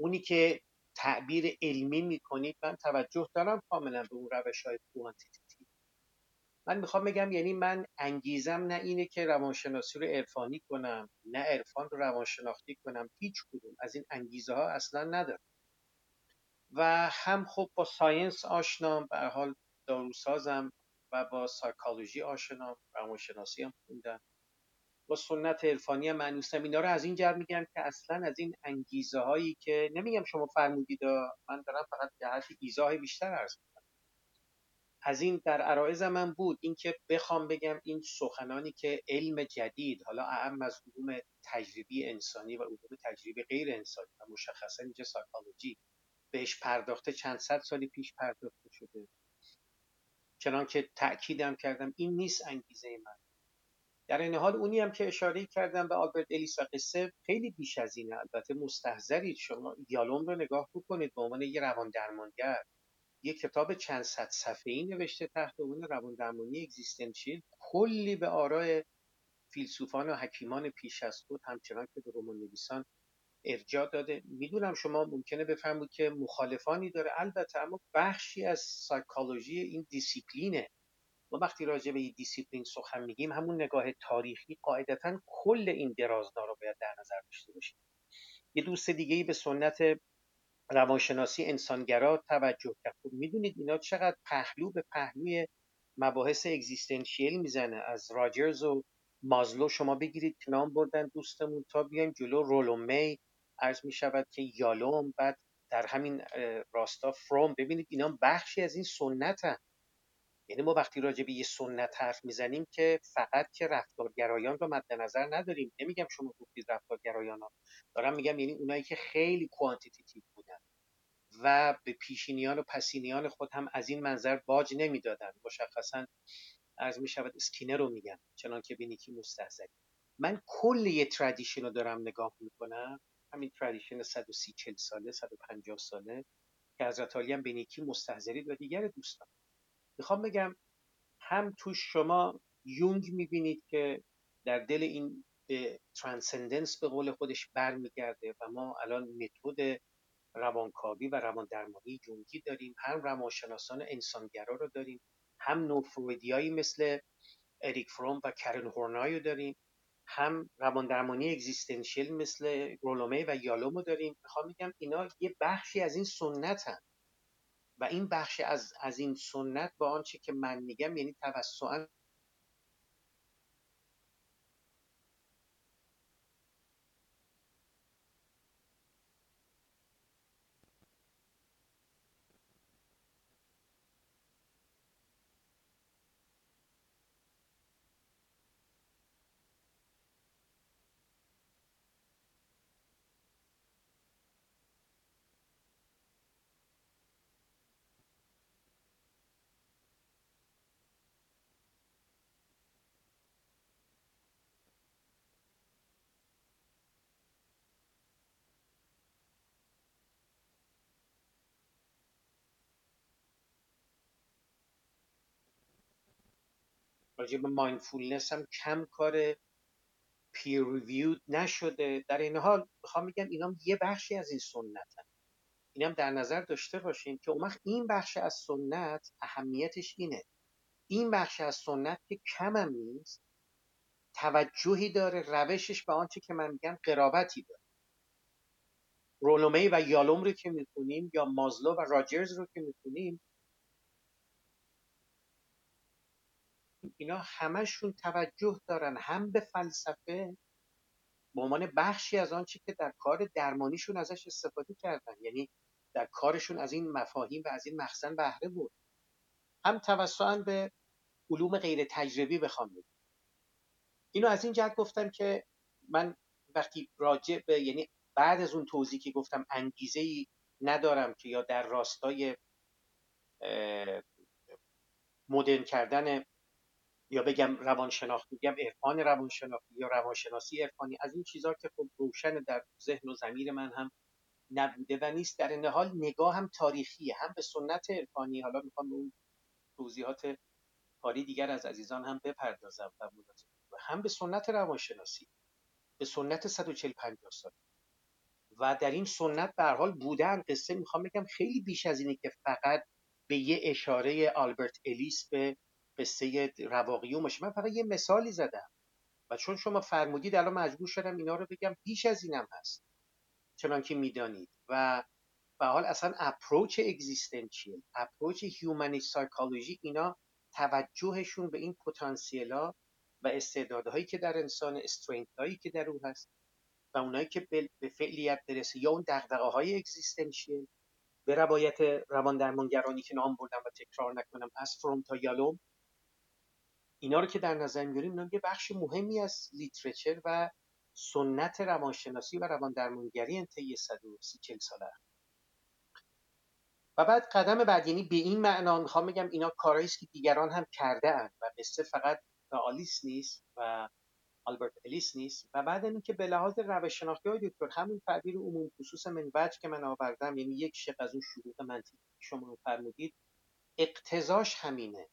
اونی که تعبیر علمی می‌کنید من توجه دارم کاملا به اون روش های من می‌خوام بگم یعنی من انگیزم نه اینه که روانشناسی رو عرفانی کنم نه عرفان رو روانشناختی کنم هیچ کدوم از این انگیزه ها اصلا ندارم. و هم خب با science آشنام به حال داروسازم و با سایکولوژی آشنام روانشناسی هم خوندم. با سنت عرفانی هم مأنوسم اینا رو از این جهت میگم که اصلا از این انگیزه هایی که نمیگم شما فرمودید من دارم فقط جهت ایضاح بیشتر عرض از این در عرایز من بود. اینکه بخوام بگم این سخنانی که علم جدید حالا اهم از علوم تجربی انسانی و علوم تجربی غیر انسانی و مشخصا اینجا سایکولوژی بهش پرداخته چند صد سالی پیش پرداخته شده. چنان که تأکیدم کردم این نیست انگیزه من. در این حال اونی هم که اشاره کردم به آلبرت الیس و قصه خیلی بیش از اینه. البته مستحضرید شما دیالوم رو نگاه بکنید به عنوان یه روان درمانگر. یه کتاب چند صد صفحه‌ای نوشته تحت عنوان روان درمانی اگزیستانسیال کلی به آراء فیلسوفان و حکیمان پیش از خود همچنان که به رمان نویسان ارجاع داده. می‌دونم شما ممکنه بفرمایید که مخالفانی داره. البته اما بخشی از psychology این دیسیپلینه. ما وقتی راجع به این دیسیپلین سخن میگیم همون نگاه تاریخی قاعدتا کل این درازنا رو باید در نظر داشته باشیم. یه دوست دیگه ای به سنت روانشناسی انسانگرا توجه کرد. خب می‌دونید اینا چقدر پهلو به پهلوی مباحث اگزیستنشیل می‌زنه. از راجرز و مازلو شما بگیرید که نام بردن دوستمون تا بیایم جلو. رولومی عرض می شود که یالوم. بعد در همین راستا فروم. ببینید اینا بخشی از این سنت هم. یعنی ما وقتی راجع به یه سنت حرف می‌زنیم که فقط که رفتارگرایان رو مد نظر نداریم. نمیگم شما گفتید رفتارگرایان ها. دارم میگم یعنی اونایی که خیلی quantitative و به پیشینیان و پسینیان خود هم از این منظر باج نمی‌دادن مشخصا از می شود اسکینر رو میگم چنان که بینی که مستحضری. من کل یه tradition رو دارم نگاه می‌کنم. همین tradition 130 40 ساله 150 ساله که حضرتعالی هم به نیکی مستحضری و دیگر دوستان. می‌خوام بگم هم تو شما یونگ می‌بینید که در دل این ترانسندنس به قول خودش برمیگرده و ما الان متد روانکاوی و روان درمانی جونگی داریم. هم روانشناسان انسانگرا رو داریم. هم نوفرویدیایی مثل اریک فروم و کرن هورنای داریم. هم روان درمانی اگزیستنشیل مثل رولومه و یالومو داریم. می‌خوام میگم اینا یه بخشی از این سنت هم. و این بخش از, از این سنت با آنچه که من میگم یعنی توسعا راجع به مایندفولنس هم کم کار پیر ریویود نشده. در این حال می‌خوام بگم اینا یه بخشی از این سنت هم. این هم در نظر داشته باشیم که اون این بخش از سنت اهمیتش اینه. این بخش از سنت که کم هم نیست توجهی داره روشش به آنچه که من میگم قرابتی داره. رولومی و یالوم رو که می‌خونیم یا مازلو و راجرز رو که می‌خونیم اینا همشون توجه دارن هم به فلسفه به عنوان بخشی از آنچه که در کار درمانیشون ازش استفاده کردن. یعنی در کارشون از این مفاهیم و از این مخزن بهره بود هم توسعا به علوم غیر تجربی بخوام بگم. اینو از این جهت گفتم که من وقتی راجع به یعنی بعد از اون توضیحی که گفتم انگیزه ای ندارم که یا در راستای مدرن کردن یا بگم روانشناختی بگم عرفان روانشناختی یا روانشناسی عرفانی از این چیزها که خب روشن در ذهن و زمیر من هم نبوده و نیست. در این حال نگاه هم تاریخیه هم به سنت عرفانی. حالا می‌خوام به اون توضیحات کاری دیگر از عزیزان هم بپردازم و هم به سنت روانشناسی به سنت 140 50 سال. و در این سنت به حال بودن قصه می‌خوام بگم خیلی بیش از اینه که فقط به یه اشاره آلبرت الیس به قصه رواقیون باشه من فقط یه مثالی زدم. و چون شما فرمودید الان مجبور شدم اینا رو بگم. بیش از اینم هست. چنان که می‌دانید. و به حال اصلا approach existential approach humanistic psychology اینا توجهشون به این پتانسیل ها و استعدادهایی که در انسان strength هایی که در او هست و اونایی که به فعلیت برسه یا اون دغدغه های existential به روایت روان درمانگرانی که نام بردم و تکرار نکنم از فروم تا یالوم اینا رو که در نظر می‌گیریم اینا یه بخش مهمی از literature و سنت روانشناسی و روان درمانگری طی 130 ساله و بعد قدم بعد یعنی به این معنا می‌خوام بگم اینا کارهایی که دیگران هم کرده اند و قصه فقط الیس نیست و آلبرت الیس نیست. و بعد اینکه به لحاظ روش شناختی آقای دکتر همون تعبیر عموم خصوص من وجه که من آوردم یعنی یک شق از اون شروط منطقی شما فرمودید اقتضاش همینه.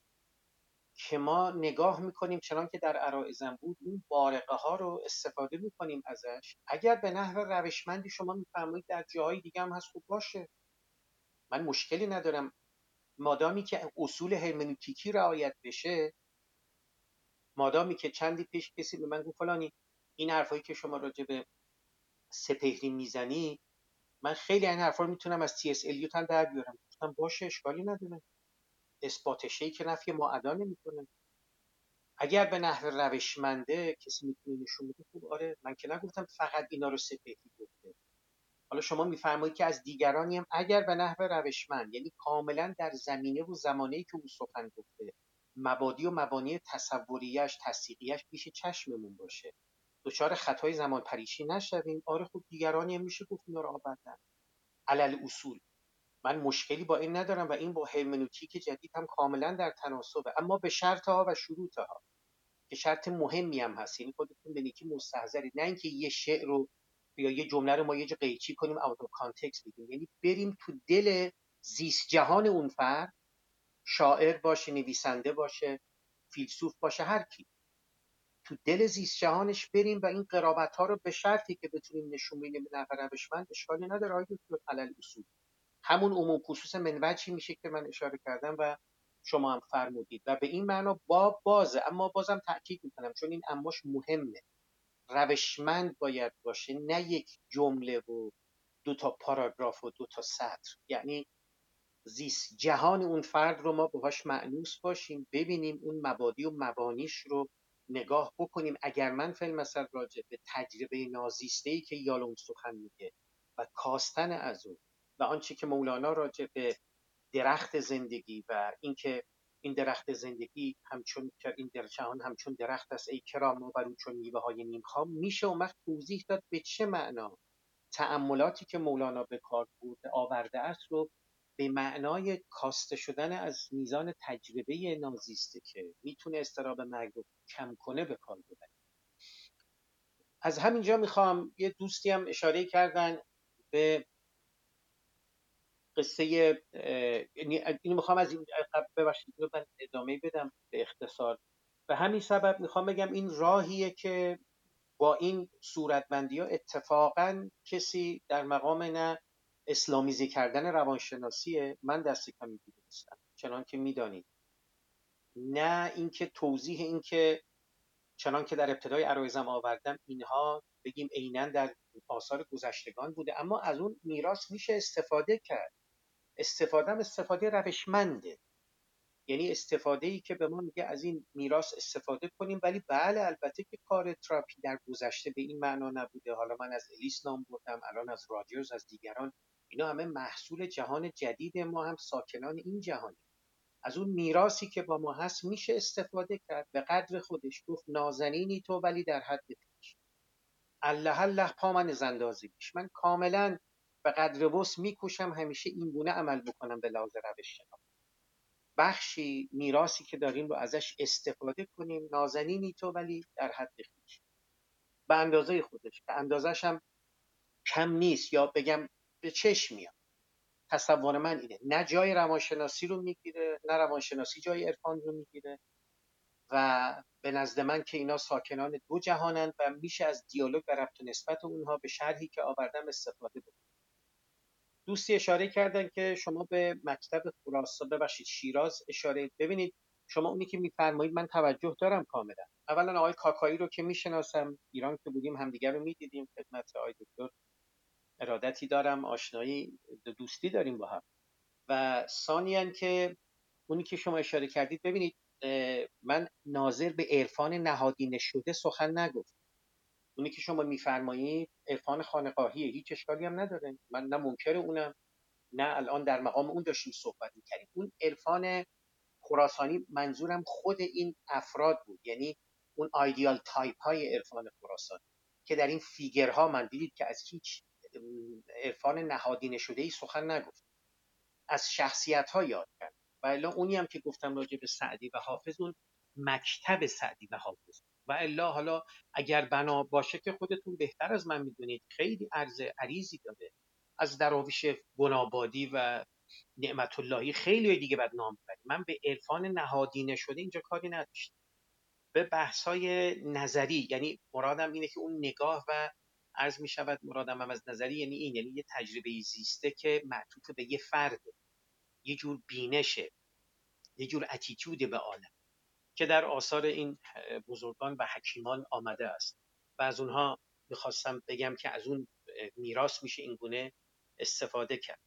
که ما نگاه می‌کنیم چنان که در عرائزم بود اون بارقه ها رو استفاده می‌کنیم ازش. اگر به نحو روشمندی شما میفرمایید در جاهای دیگه هم هست خوب باشه. من مشکلی ندارم. مادامی که اصول هرمنوتیکی رعایت بشه مادامی که چندی پیش کسی به من گفت فلانی این حرفایی که شما راجع به سپهری می‌زنی من خیلی این حرفا رو می‌تونم از تی اس الیوت هم در بیارم. گفتم باشه اشکالی نداره. اثبات که نفی ما ادا نمی‌کنه. اگر به نحو روشمنده کسی می‌تونه نشون بده خوب آره من که نگفتم فقط اینا رو سپهری گفته. حالا شما میفرمایید که از دیگرانی هم اگر به نحو روشمند یعنی کاملا در زمینه و زمانه‌ای که او سخن گفته مبادی و مبانی تصوریش تصدیقیش پیش چشممون باشه. دچار خطای زمان پریشی نشویم. آره خوب دیگرانی هم میشه گفت اینا رو آوردن. علل اصول. من مشکلی با این ندارم و این با هرمنوتیک جدید هم کاملا در تناسبه. اما به شرط ها و شروط ها که شرط مهمی هم هست. یعنی خودتون به نیکی مستحضرید. نه اینکه یه شعر رو یا یه جمله رو ما یه جا قیچی کنیم اوت کانتکست بگیم. یعنی بریم تو دل زیست جهان اون فرد شاعر باشه نویسنده باشه فیلسوف باشه هر کی. تو دل زیست جهانش بریم و این قرابت ها رو به شرطی که بتونیم نشون بدیم به نفر روشمند اشکالی نداره. آقای دکتر علل اصول. همون عموم خصوص منوجی میشه که من اشاره کردم و شما هم فرمودید. و به این معنا با بازه اما بازم تاکید می‌کنم چون این اماش مهمه. روشمند باید باشه نه یک جمله و دو تا پاراگراف و دو تا سطر. یعنی زیست جهان اون فرد رو ما باهاش معنوس باشیم ببینیم اون مبادی و مبانیش رو نگاه بکنیم. اگر من فیلم مثل راجع به تجربه نازیسته ای که یالوم سخن میگه و کاستن از او و آنچه که مولانا راجع به درخت زندگی و اینکه این درخت زندگی همچون این در جهان همچون درخت است ای کرام و بر چون میوه های نیمخام میشه اون وقت توضیح داد به چه معنا تأملاتی که مولانا به کار برده آورده است رو به معنای کاسته شدن از میزان تجربه نازیسته که می‌تونه استراب مرگ رو کم کنه به کار ببره. از همینجا می‌خوام یه دوستی هم اشاره کردن به قصه یعنی اینو می‌خوام از این ببخشید رو من ادامه بدم به اختصار. به همین سبب می‌خوام بگم این راهیه که با این صورتبندی ها اتفاقا کسی در مقام نه اسلامیزی کردن روانشناسیه من دست کمی دیگه نیستم چنان که می‌دانید. نه اینکه توضیح اینکه چنان که در ابتدای عرایزم آوردم اینها بگیم عینا در آثار گذشتگان بوده اما از اون میراث میشه استفاده کرد. استفاده استفاده روشمنده. یعنی استفاده ای که به ما میگه از این میراث استفاده کنیم ولی بله البته که کار تراپی در گذشته به این معنا نبوده. حالا من از الیس نام بردم الان از راجرز از دیگران. اینا همه محصول جهان جدید ما هم ساکنان این جهانی از اون میراثی که با ما هست میشه استفاده کرد. به قدر خودش گفت نازنینی تو ولی در حد پیش الله الله پا من زندازیش. من کاملا به قدر وس میکوشم همیشه این گونه عمل بکنم به لحاظ روش بخشی میراثی که داریم رو ازش استفاده کنیم نازنینی تو ولی در حد خویش به اندازه خودش. به اندازش هم کم نیست یا بگم به چشم میاد. تصور من اینه. نه جای روانشناسی رو می‌گیره نه روانشناسی جای عرفان رو می‌گیره و به نزد من که اینا ساکنان دو جهانند و میشه از دیالوگ و ربط و نسبت اونها به شرحی که آوردم استفاده بکنم. دوستی اشاره کردن که شما به مکتب خراسان ببخشید شیراز اشاره. ببینید شما اونی که میفرمایید من توجه دارم کاملا. اولا آقای کاکایی رو که می‌شناسم ایران که بودیم همدیگر رو می‌دیدیم خدمت آقای دکتر ارادتی دارم آشنایی دوستی داریم با هم. و ثانیا که اونی که شما اشاره کردید ببینید من ناظر به عرفان نهادینه شده سخن نگفت. اونی که شما میفرمایید عرفان خانقاهیه هیچ اشکالی هم نداره. من نه منکر اونم نه الان در مقام اون داشتیم صحبت می‌کردیم. اون عرفان خراسانی منظورم خود این افراد بود. یعنی اون ideal type های عرفان خراسانی که در این figure ها من دیدید که از هیچ عرفان نهادینه شده ای سخن نگفت. از شخصیت ها یاد کرد. و الا اونی هم که گفتم راجع به سعدی و حافظ اون مکتب سعدی و حافظ. و الا حالا اگر بنا باشه که خودتون بهتر از من می‌دونید. خیلی عرض عریضی داره از دراویش گنابادی و نعمت اللهی خیلی دیگه بعد نام من به عرفان نهادینه شده اینجا کاری نداشتم. به بحث های نظری یعنی مرادم اینه که اون نگاه و عرض می شود مرادم هم از نظری یعنی این یعنی یه تجربه زیسته که معطوف به یه فرد یه جور بینشه. یه جور اتیتود به عالم. که در آثار این بزرگان و حکیمان آمده است. و از اونها می‌خواستم بگم که از اون میراث میشه این گونه استفاده کرد.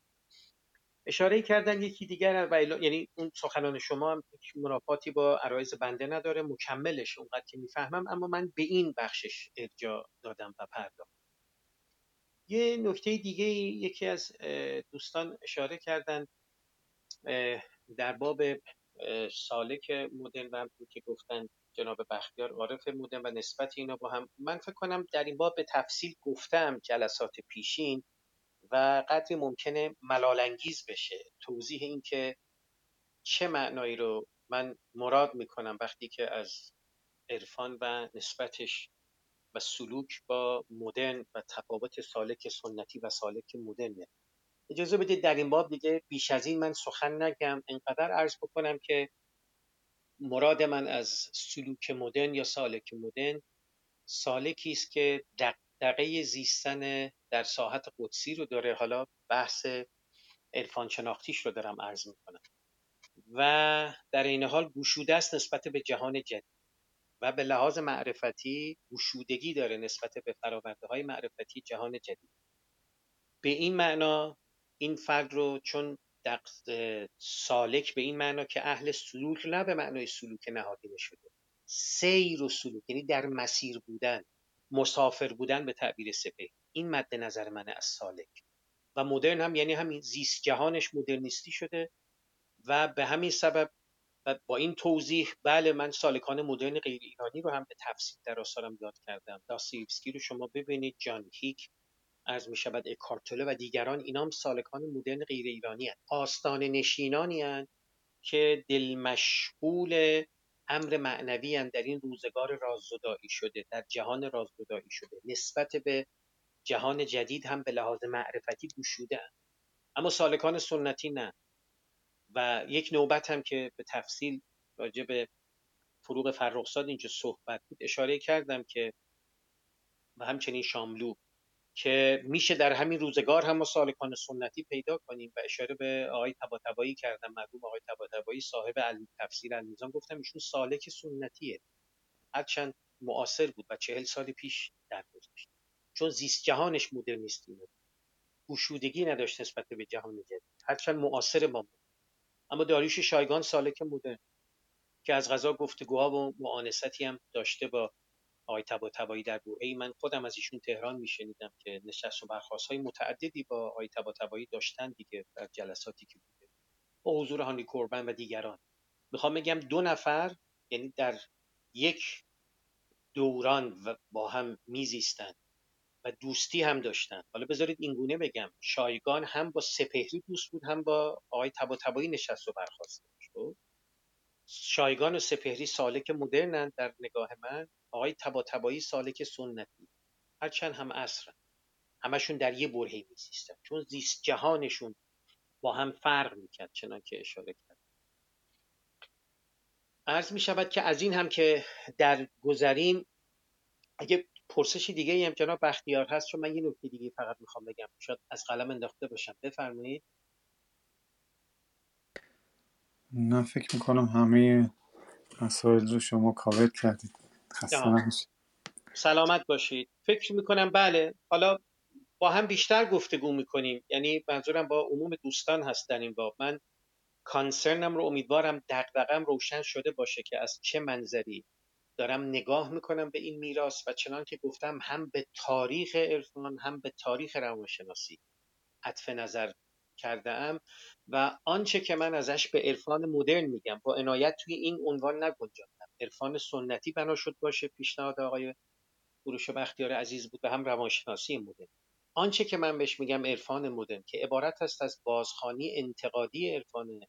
اشاره کردن یکی دیگر و یعنی اون سخنان شما هم منافاتی با عرایز بنده نداره مکملش اونقدر که می‌فهمم اما من به این بخشش ارجا دادم و پرداخت. یه نکته دیگه یکی از دوستان اشاره کردن در باب سالک مدرن و که گفتن جناب بختیار عارف مدرن و نسبت اینا با هم من فکر کنم در این باب به تفصیل گفتم جلسات پیشین و قدری ممکنه ملالانگیز بشه. توضیح این که چه معنایی رو من مراد می‌کنم وقتی که از عرفان و نسبتش و سلوک با مدرن و تفاوت سالک سنتی و سالک مدرن اجازه بدید در این باب دیگه بیش از این من سخن نگم انقدر عرض بکنم که مراد من از سلوک مدرن یا سالک مدرن سالکی است که دقیقه زیستن در ساحت قدسی رو داره. حالا بحث عرفان شناختیش رو دارم عرض می‌کنم. و در این حال گشوده است نسبت به جهان جدید و به لحاظ معرفتی گشودگی داره نسبت به فراورده های معرفتی جهان جدید. به این معنا این فرد رو چون سالک به این معنا که اهل سلوک نه به معنای سلوک نهادینه شده. سیر و سلوک یعنی در مسیر بودن مسافر بودن به تعبیر سپه این مد نظر منه از سالک. و مدرن هم یعنی همین زیست جهانش مدرنیستی شده و به همین سبب و با این توضیح بله من سالکان مدرن غیر ایرانی رو هم به تفصیل در آثارم یاد کردم. داستایوفسکی رو شما ببینید جان هیک. از می شود اکارتوله و دیگران اینام سالکان مدرن غیر ایرانی هست آستان نشینانی هست که دل مشغول امر معنوی هن در این روزگار راززدایی شده در جهان راززدایی شده. نسبت به جهان جدید هم به لحاظ معرفتی گشوده. اما سالکان سنتی نه. و یک نوبت هم که به تفصیل راجع به فروغ فرخزاد اینجا صحبت بود اشاره کردم که و همچنین شاملو که میشه در همین روزگار هم سالکان سنتی پیدا کنیم و اشاره به آقای طباطبایی کردم مرحوم آقای طباطبایی صاحب تفسیر المیزان گفتم ایشون سالک سنتیه. هرچند معاصر بود و چهل سال پیش درگذشت. چون زیست جهانش مدرنیستی بود. گشودگی نداشت نسبت به جهان جدید. هرچند معاصر ما بود. اما داریوش شایگان سالک مدرن که از غذا گفتگوها و معانستی هم داشته با آقای طباطبایی در ای. من خودم از ایشون تهران میشنیدم که نشست و برخواست های متعددی با آقای طباطبایی داشتن دیگه در جلساتی که بوده. با حضور هانی کوربن و دیگران. می‌خوام بگم دو نفر یعنی در یک دوران و با هم میزیستند و دوستی هم داشتن. حالا بذارید اینگونه بگم. شایگان هم با سپهری دوست بود هم با آقای طباطبایی نشست و برخواست داشت شایگان و سپهری سالک مدرنن در نگاه من. آقای طباطبایی سالک سنتی. هرچند هم عصرن. همشون در یه برهی میزیستن چون زیست جهانشون با هم فرق می‌کرد چنان که اشاره کرد. عرض می شود که از این هم که در گذریم اگه پرسشی دیگه هم جناب بختیار هست چون من یه نکته دیگه فقط می‌خوام بگم. شاید از قلم انداخته باشم. بفرمایید. نه فکر می‌کنم همه مسائل رو شما کاور کردید. سلامت باشید. فکر می‌کنم بله. حالا با هم بیشتر گفتگو می‌کنیم. یعنی منظورم با عموم دوستان هست در این باب. من کانسرنم رو امیدوارم دغدغم روشن شده باشه که از چه منظری دارم نگاه می‌کنم به این میراث و چنان که گفتم هم به تاریخ عرفان هم به تاریخ روانشناسی عطف نظر کرده ام و آنچه که من ازش به عرفان مدرن میگم با عنایت توی این عنوان نگنجاندم عرفان سنتی بنا شد باشه پیشنهاد آقای کوروش بختیار عزیز بود و هم روانشناسی مدرن آنچه که من بهش میگم عرفان مدرن که عبارت است از بازخوانی انتقادی عرفان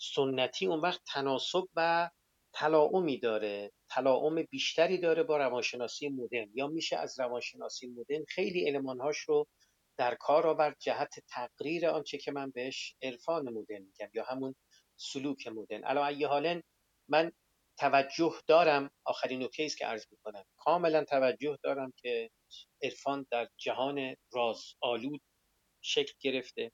سنتی اون وقت تناسب و تلاعمی داره تلاعم بیشتری داره با روانشناسی مدرن. یا میشه از روانشناسی مدرن خیلی المانهاش رو در کار آورد جهت تقریر آنچه که من بهش عرفان مدرن میگم یا همون سلوک مدرن. علا ای حالن من توجه دارم. آخرین نکته است که عرض می‌کنم. کاملا توجه دارم که عرفان در جهان راز آلود شکل گرفته.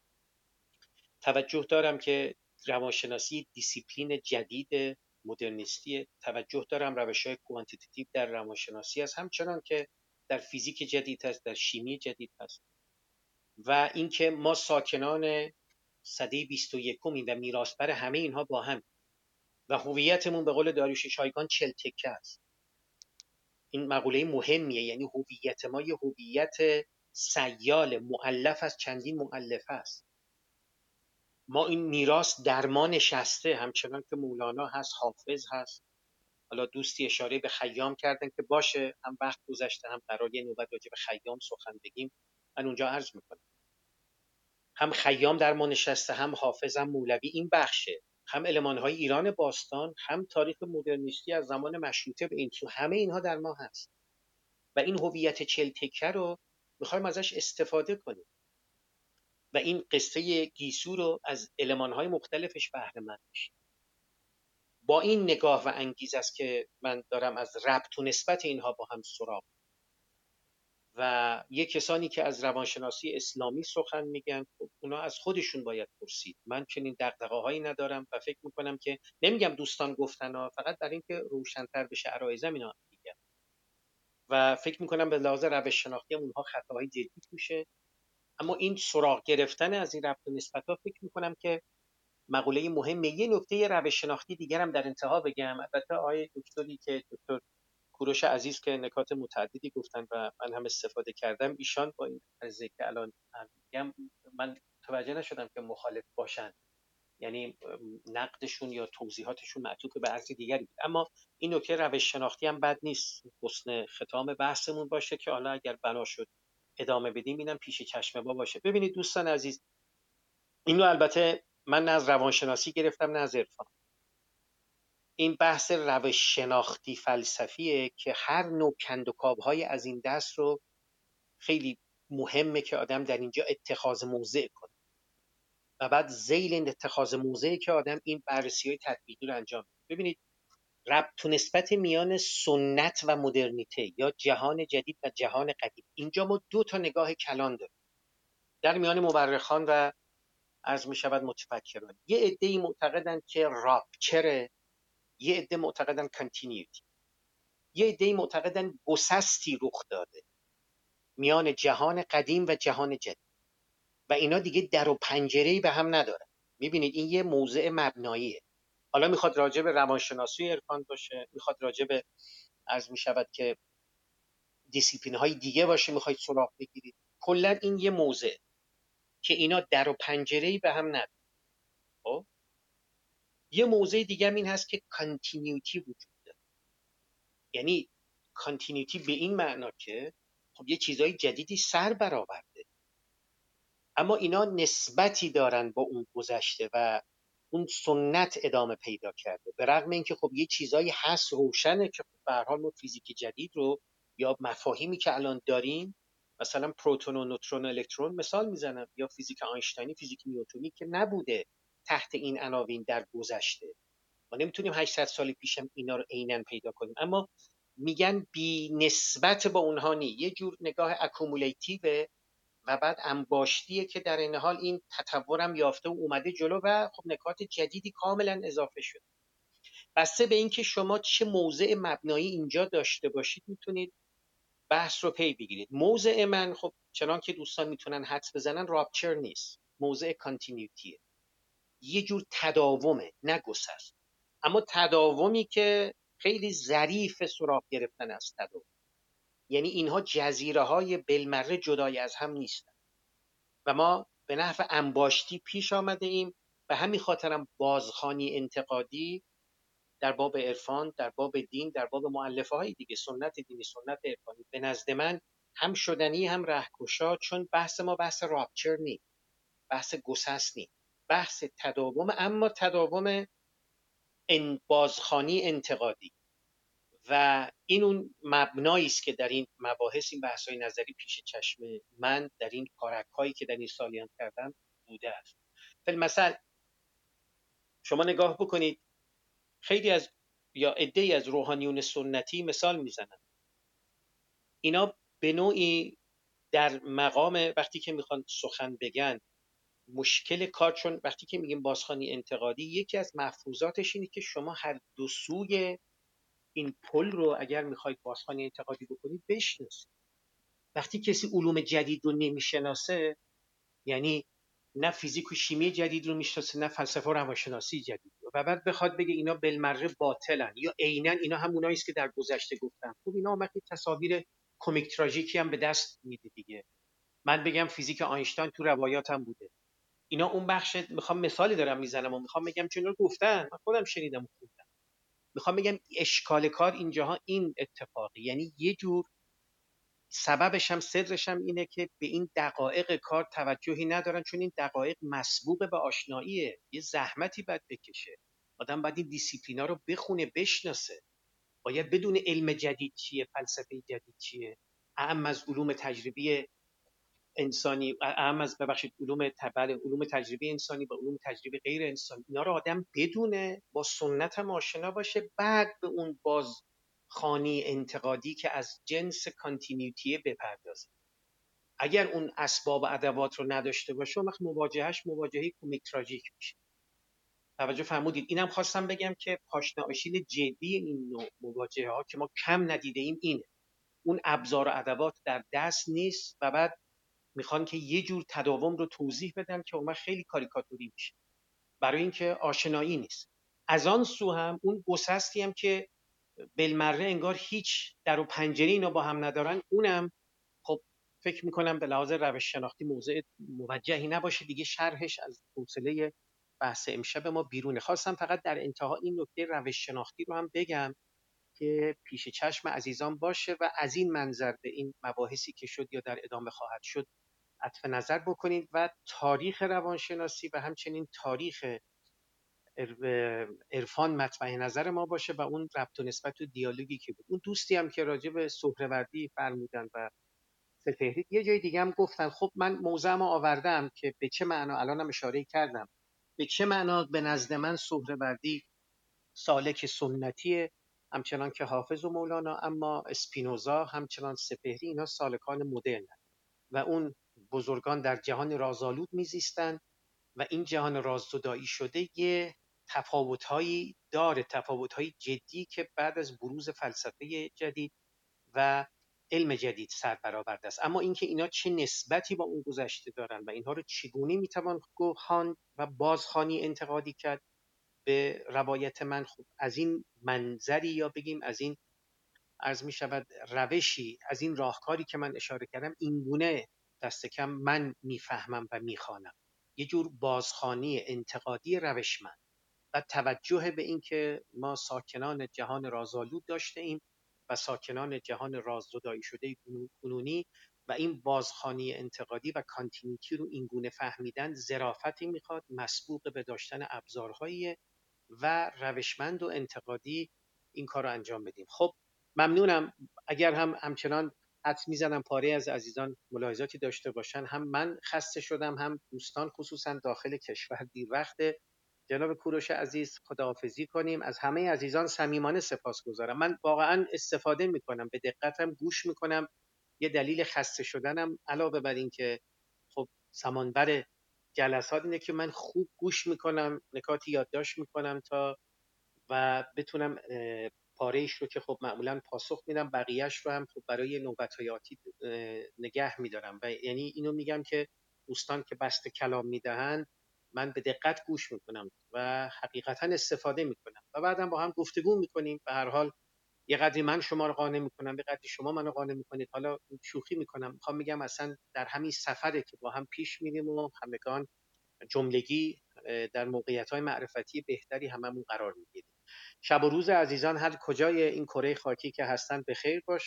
توجه دارم که روانشناسی دیسیپلین جدید مدرنیستی. توجه دارم روش های quantitative در روانشناسی است. همچنان که در فیزیک جدید هست در شیمی جدید هست و اینکه ما ساکنان سده 21 و میراثبر همه اینها با هم و هویتمون به قول داریوش شایگان چل تکه است. این مقوله مهمیه یعنی هویت ما یه هویت سیال معلف از چندین معلفه است. ما این میراث در ما نشسته همچنان که مولانا هست حافظ هست. حالا دوستی اشاره به خیام کردن که باشه هم وقت گذشته هم قرار یه نوبت راجع به خیام سخن بگیم. من اونجا عرض می‌کنم. هم خیام در ما نشسته هم حافظ هم مولوی این بخشه. هم المانهای ایران باستان هم تاریخ مدرنیستی از زمان مشروطه به این سو همه اینها در ما هست. و این هویت چل تکه رو می‌خوایم ازش استفاده کنیم. و این قصه گیسو رو از المانهای مختلفش بهره بشیم با این نگاه و انگیز است که من دارم از ربط و نسبت اینها با هم سراغ و یه کسانی که از روانشناسی اسلامی سخن میگن خب اونا از خودشون باید پرسید. من چنین دقدقه هایی ندارم و فکر می‌کنم که نمیگم دوستان گفتن ها فقط برای اینکه روشنتر بشه عرایزم اینا میگم و فکر می‌کنم به لحاظ روش شناختی هم اونها خطاهای جدی توشه اما این سراغ گرفتن از این ربط نسبت ها فکر می‌کنم که مقوله مهمه. یه نکته روش شناختی دیگرم در انتها بگم. البته آقای دکتری که دکتر کوروش عزیز که نکات متعددی گفتن و من هم استفاده کردم ایشان با این عرضه که الان میگم من توجه نشدم که مخالف باشن. یعنی نقدشون یا توضیحاتشون معطوف به عرض دیگری بود. اما این نکته روش شناختی هم بد نیست. حسن ختام بحثمون باشه که حالا اگر بنا شد ادامه بدیم اینم پیش چشم ما باشه. ببینید دوستان عزیز اینو البته من نه از روانشناسی گرفتم نه از عرفان. این بحث روش شناختی فلسفیه که هر نوع کندوکاو های از این دست رو خیلی مهمه که آدم در اینجا اتخاذ موضع کنه. و بعد زیل این اتخاذ موضعی که آدم این بررسی های تطبیقی رو انجام ببینید ربط و نسبت میان سنت و مدرنیته یا جهان جدید و جهان قدیم. اینجا ما دو تا نگاه کلان داریم. در میان مورخان و عرض می شود متفکران. یه عده معتقدند که rupture یه عده معتقدن continuity یه عده معتقدن گسستی رخ داده. میان جهان قدیم و جهان جدید. و اینا دیگه در و پنجره به هم ندارن. می‌بینید این یه موضع مبناییه. حالا می‌خواد راجع به روانشناسی عرفان باشه می‌خواد راجع به عرض می‌شود که دیسیپلین های دیگه باشه می‌خواید سراغ بگیرید. کلا این یه موضع که اینا در و پنجره به هم ندارن. خب؟ یه موضع دیگه این هست که کانتینیوتی وجود داره. یعنی کانتینیوتی به این معنا که خب یه چیزای جدیدی سر برآورده. اما اینا نسبتی دارن با اون گذشته و اون سنت ادامه پیدا کرده. به رغم اینکه خب یه چیزایی هست روشنه که خب به هر ما فیزیک جدید رو یا مفاهیمی که الان داریم مثلا پروتون و نوترون و الکترون مثال می‌زنم یا فیزیک آینشتاینی فیزیک نیوتونی که نبوده. تحت این عناوین در گذشته. ما نمی‌تونیم 800 سال پیشم اینا رو عینا پیدا کنیم. اما میگن بی نسبت با اونها نی یه جور نگاه accumulative و بعد انباشتیه که در این حال این تطورم یافته و اومده جلو و خب نکات جدیدی کاملا اضافه شد بسته به اینکه شما چه موضع مبنایی اینجا داشته باشید می‌تونید بحث رو پی بگیرید. موضع من خب چنان که دوستان می‌تونن حدس بزنن راپچر نیست. موضع کانتینیوتیه یه جور تداومه نه گسست اما تداومی که خیلی ظریف سراغ گرفتن از تداوم. یعنی اینها جزیره های بلمره جدای از هم نیستن. و ما به نحو انباشتی پیش آمده ایم. و همین خاطرم بازخانی انتقادی در باب عرفان در باب دین در باب معلفه های دیگه سنت دینی سنت عرفانی. به نزد من هم شدنی هم رهکشا چون بحث ما بحث راپچر نی بحث گسست نی بحث تداوم اما تداوم ان بازخانی انتقادی. و این اون مبنایی است که در این مباحث این بحث های نظری پیش چشم من در این کارک هایی که در این سالیان کردم بوده است. مثلا شما نگاه بکنید خیلی از یا عدهای از روحانیون سنتی مثال می‌زنن. اینا به نوعی در مقام وقتی که می‌خوان سخن بگن مشکل کار چون وقتی که میگیم بازخانی انتقادی یکی از مفروضاتش اینه که شما هر دو سوی این پل رو اگر می‌خواید بازخانی انتقادی بکنید بشناسید. وقتی کسی علوم جدید رو نمی‌شناسه یعنی نه فیزیک و شیمی جدید رو می‌شناسه نه فلسفه و روانشناسی جدید رو. و بعد بخواد بگه اینا بالمره باطلن یا عینا اینا همونایی است که در گذشته گفتم. خب اینا وقتی تصاویر کمیک تراژیکی هم به دست میده دیگه. من بگم فیزیک آینشتاین تو روایاتم بوده. اینا اون بخش می‌خوام مثالی دارم می‌زنم و می‌خوام بگم چون رو گفتن. من خودم شنیدم و خوندم. می‌خوام بگم اشکال کار اینجاها این اتفاقی. یعنی یه جور سببش هم صدرش هم اینه که به این دقایق کار توجهی ندارن چون این دقایق مسبوق به آشناییه. یه زحمتی باید بکشه. آدم باید این دیسیپلینا رو بخونه بشناسه. باید بدون علم جدید چیه فلسفه جدید چیه. اهم از علوم تجربی انسانی اهم از ببخشید علوم تبل علوم تجربی انسانی و علوم تجربی غیر انسانی. اینا رو آدم بدونه با سنت هم آشنا باشه بعد به اون باز خانی انتقادی که از جنس کانتینیوتیه بپردازه. اگر اون اسباب و ادوات رو نداشته باشه وقت مواجهش مواجهه کومیک تراژیک میشه. توجه فرمودید. اینم خواستم بگم که پاشنه جدی این نوع مواجهه ها که ما کم ندیده ایم اینه. اون ابزار و ادوات در دست نیست و بعد می‌خوان که یه جور تداوم رو توضیح بدن که اون خیلی کاریکاتوری میشه. برای اینکه آشنایی نیست. از آن سو هم اون گسستی هم که بالمره انگار هیچ در و پنجره اینا با هم ندارن اونم خب فکر می‌کنم به لحاظ روش شناختی موضع موجهی نباشه. دیگه شرحش از حوصله بحث امشب ما بیرونه. خواستم فقط در انتها این نکته روش شناختی رو هم بگم که پیش چشم عزیزان باشه و از این منظر به این مباحثی که شد یا در ادامه خواهد شد عطف نظر بکنید و تاریخ روانشناسی و همچنین تاریخ عرفان مطمع نظر ما باشه و اون ربط و نسبت و دیالوگی که بود. اون دوستی هم که راجع به سهروردی فرمودن و سفهری یه جای دیگه هم گفتن خب من ما آوردم که به چه معنا الانم اشاره کردم به چه معنا به نزد من سهروردی سالک سنتیه همچنان که حافظ و مولانا اما اسپینوزا همچنان سپهری اینا سالکان مدرن و اون بزرگان در جهان رازآلود میزیستند و این جهان راززدایی شده یه تفاوتهایی داره تفاوتهای جدی که بعد از بروز فلسفه جدید و علم جدید سر برآورده است. اما اینکه اینا چه نسبتی با اون گذشته دارن و اینها رو چگونه می‌توان خواند و بازخانی انتقادی کرد به روایت من خوب از این منظری یا بگیم از این عرض می شود روشی از این راهکاری که من اشاره کردم اینگونه دست کم من می‌فهمم و می‌خوانم. یه جور بازخانی انتقادی روشمند و توجه به اینکه ما ساکنان جهان رازآلود داشته ایم و ساکنان جهان راززدایی شده کنونی و این بازخانی انتقادی و کانتینیتی رو اینگونه فهمیدن ظرافتی می‌خواد مسبوق به داشتن ابزارهایی و روشمند و انتقادی این کار رو انجام بدیم. خب ممنونم. اگر هم همچنان حدس می‌زنم پاره از عزیزان ملاحظاتی داشته باشن. هم من خسته شدم هم دوستان خصوصا داخل کشور دیر وقت جناب کوروش عزیز خداحافظی کنیم. از همه عزیزان صمیمانه سپاس گذارم. من واقعا استفاده می‌کنم به دقتم گوش می‌کنم. یه دلیل خسته شدنم علاوه بر این که خب سمانبر جلسات اینه که من خوب گوش می‌کنم نکاتی یادداشت می‌کنم تا و بتونم پاره رو که خب معمولا پاسخ میدم بقیهش رو هم خب برای نوبت های نگه میدارم. و یعنی اینو میگم که دوستان که بست کلام می‌دهند من به دقت گوش می‌کنم و حقیقتا استفاده می‌کنم. و بعدم با هم گفتگو می‌کنیم. به هر حال یه قدری من شما رو قانع می‌کنم یه قدری شما منو قانع می‌کنید. حالا شوخی می‌کنم. می‌خوام میگم اصلا در همین سفره که با هم پیش میریم و همگان جملگی در موقعیت های معرفتی بهتری هممون قرار می‌گیریم. شب و روز عزیزان هر کجای این کره خاکی که هستن به خیر باشه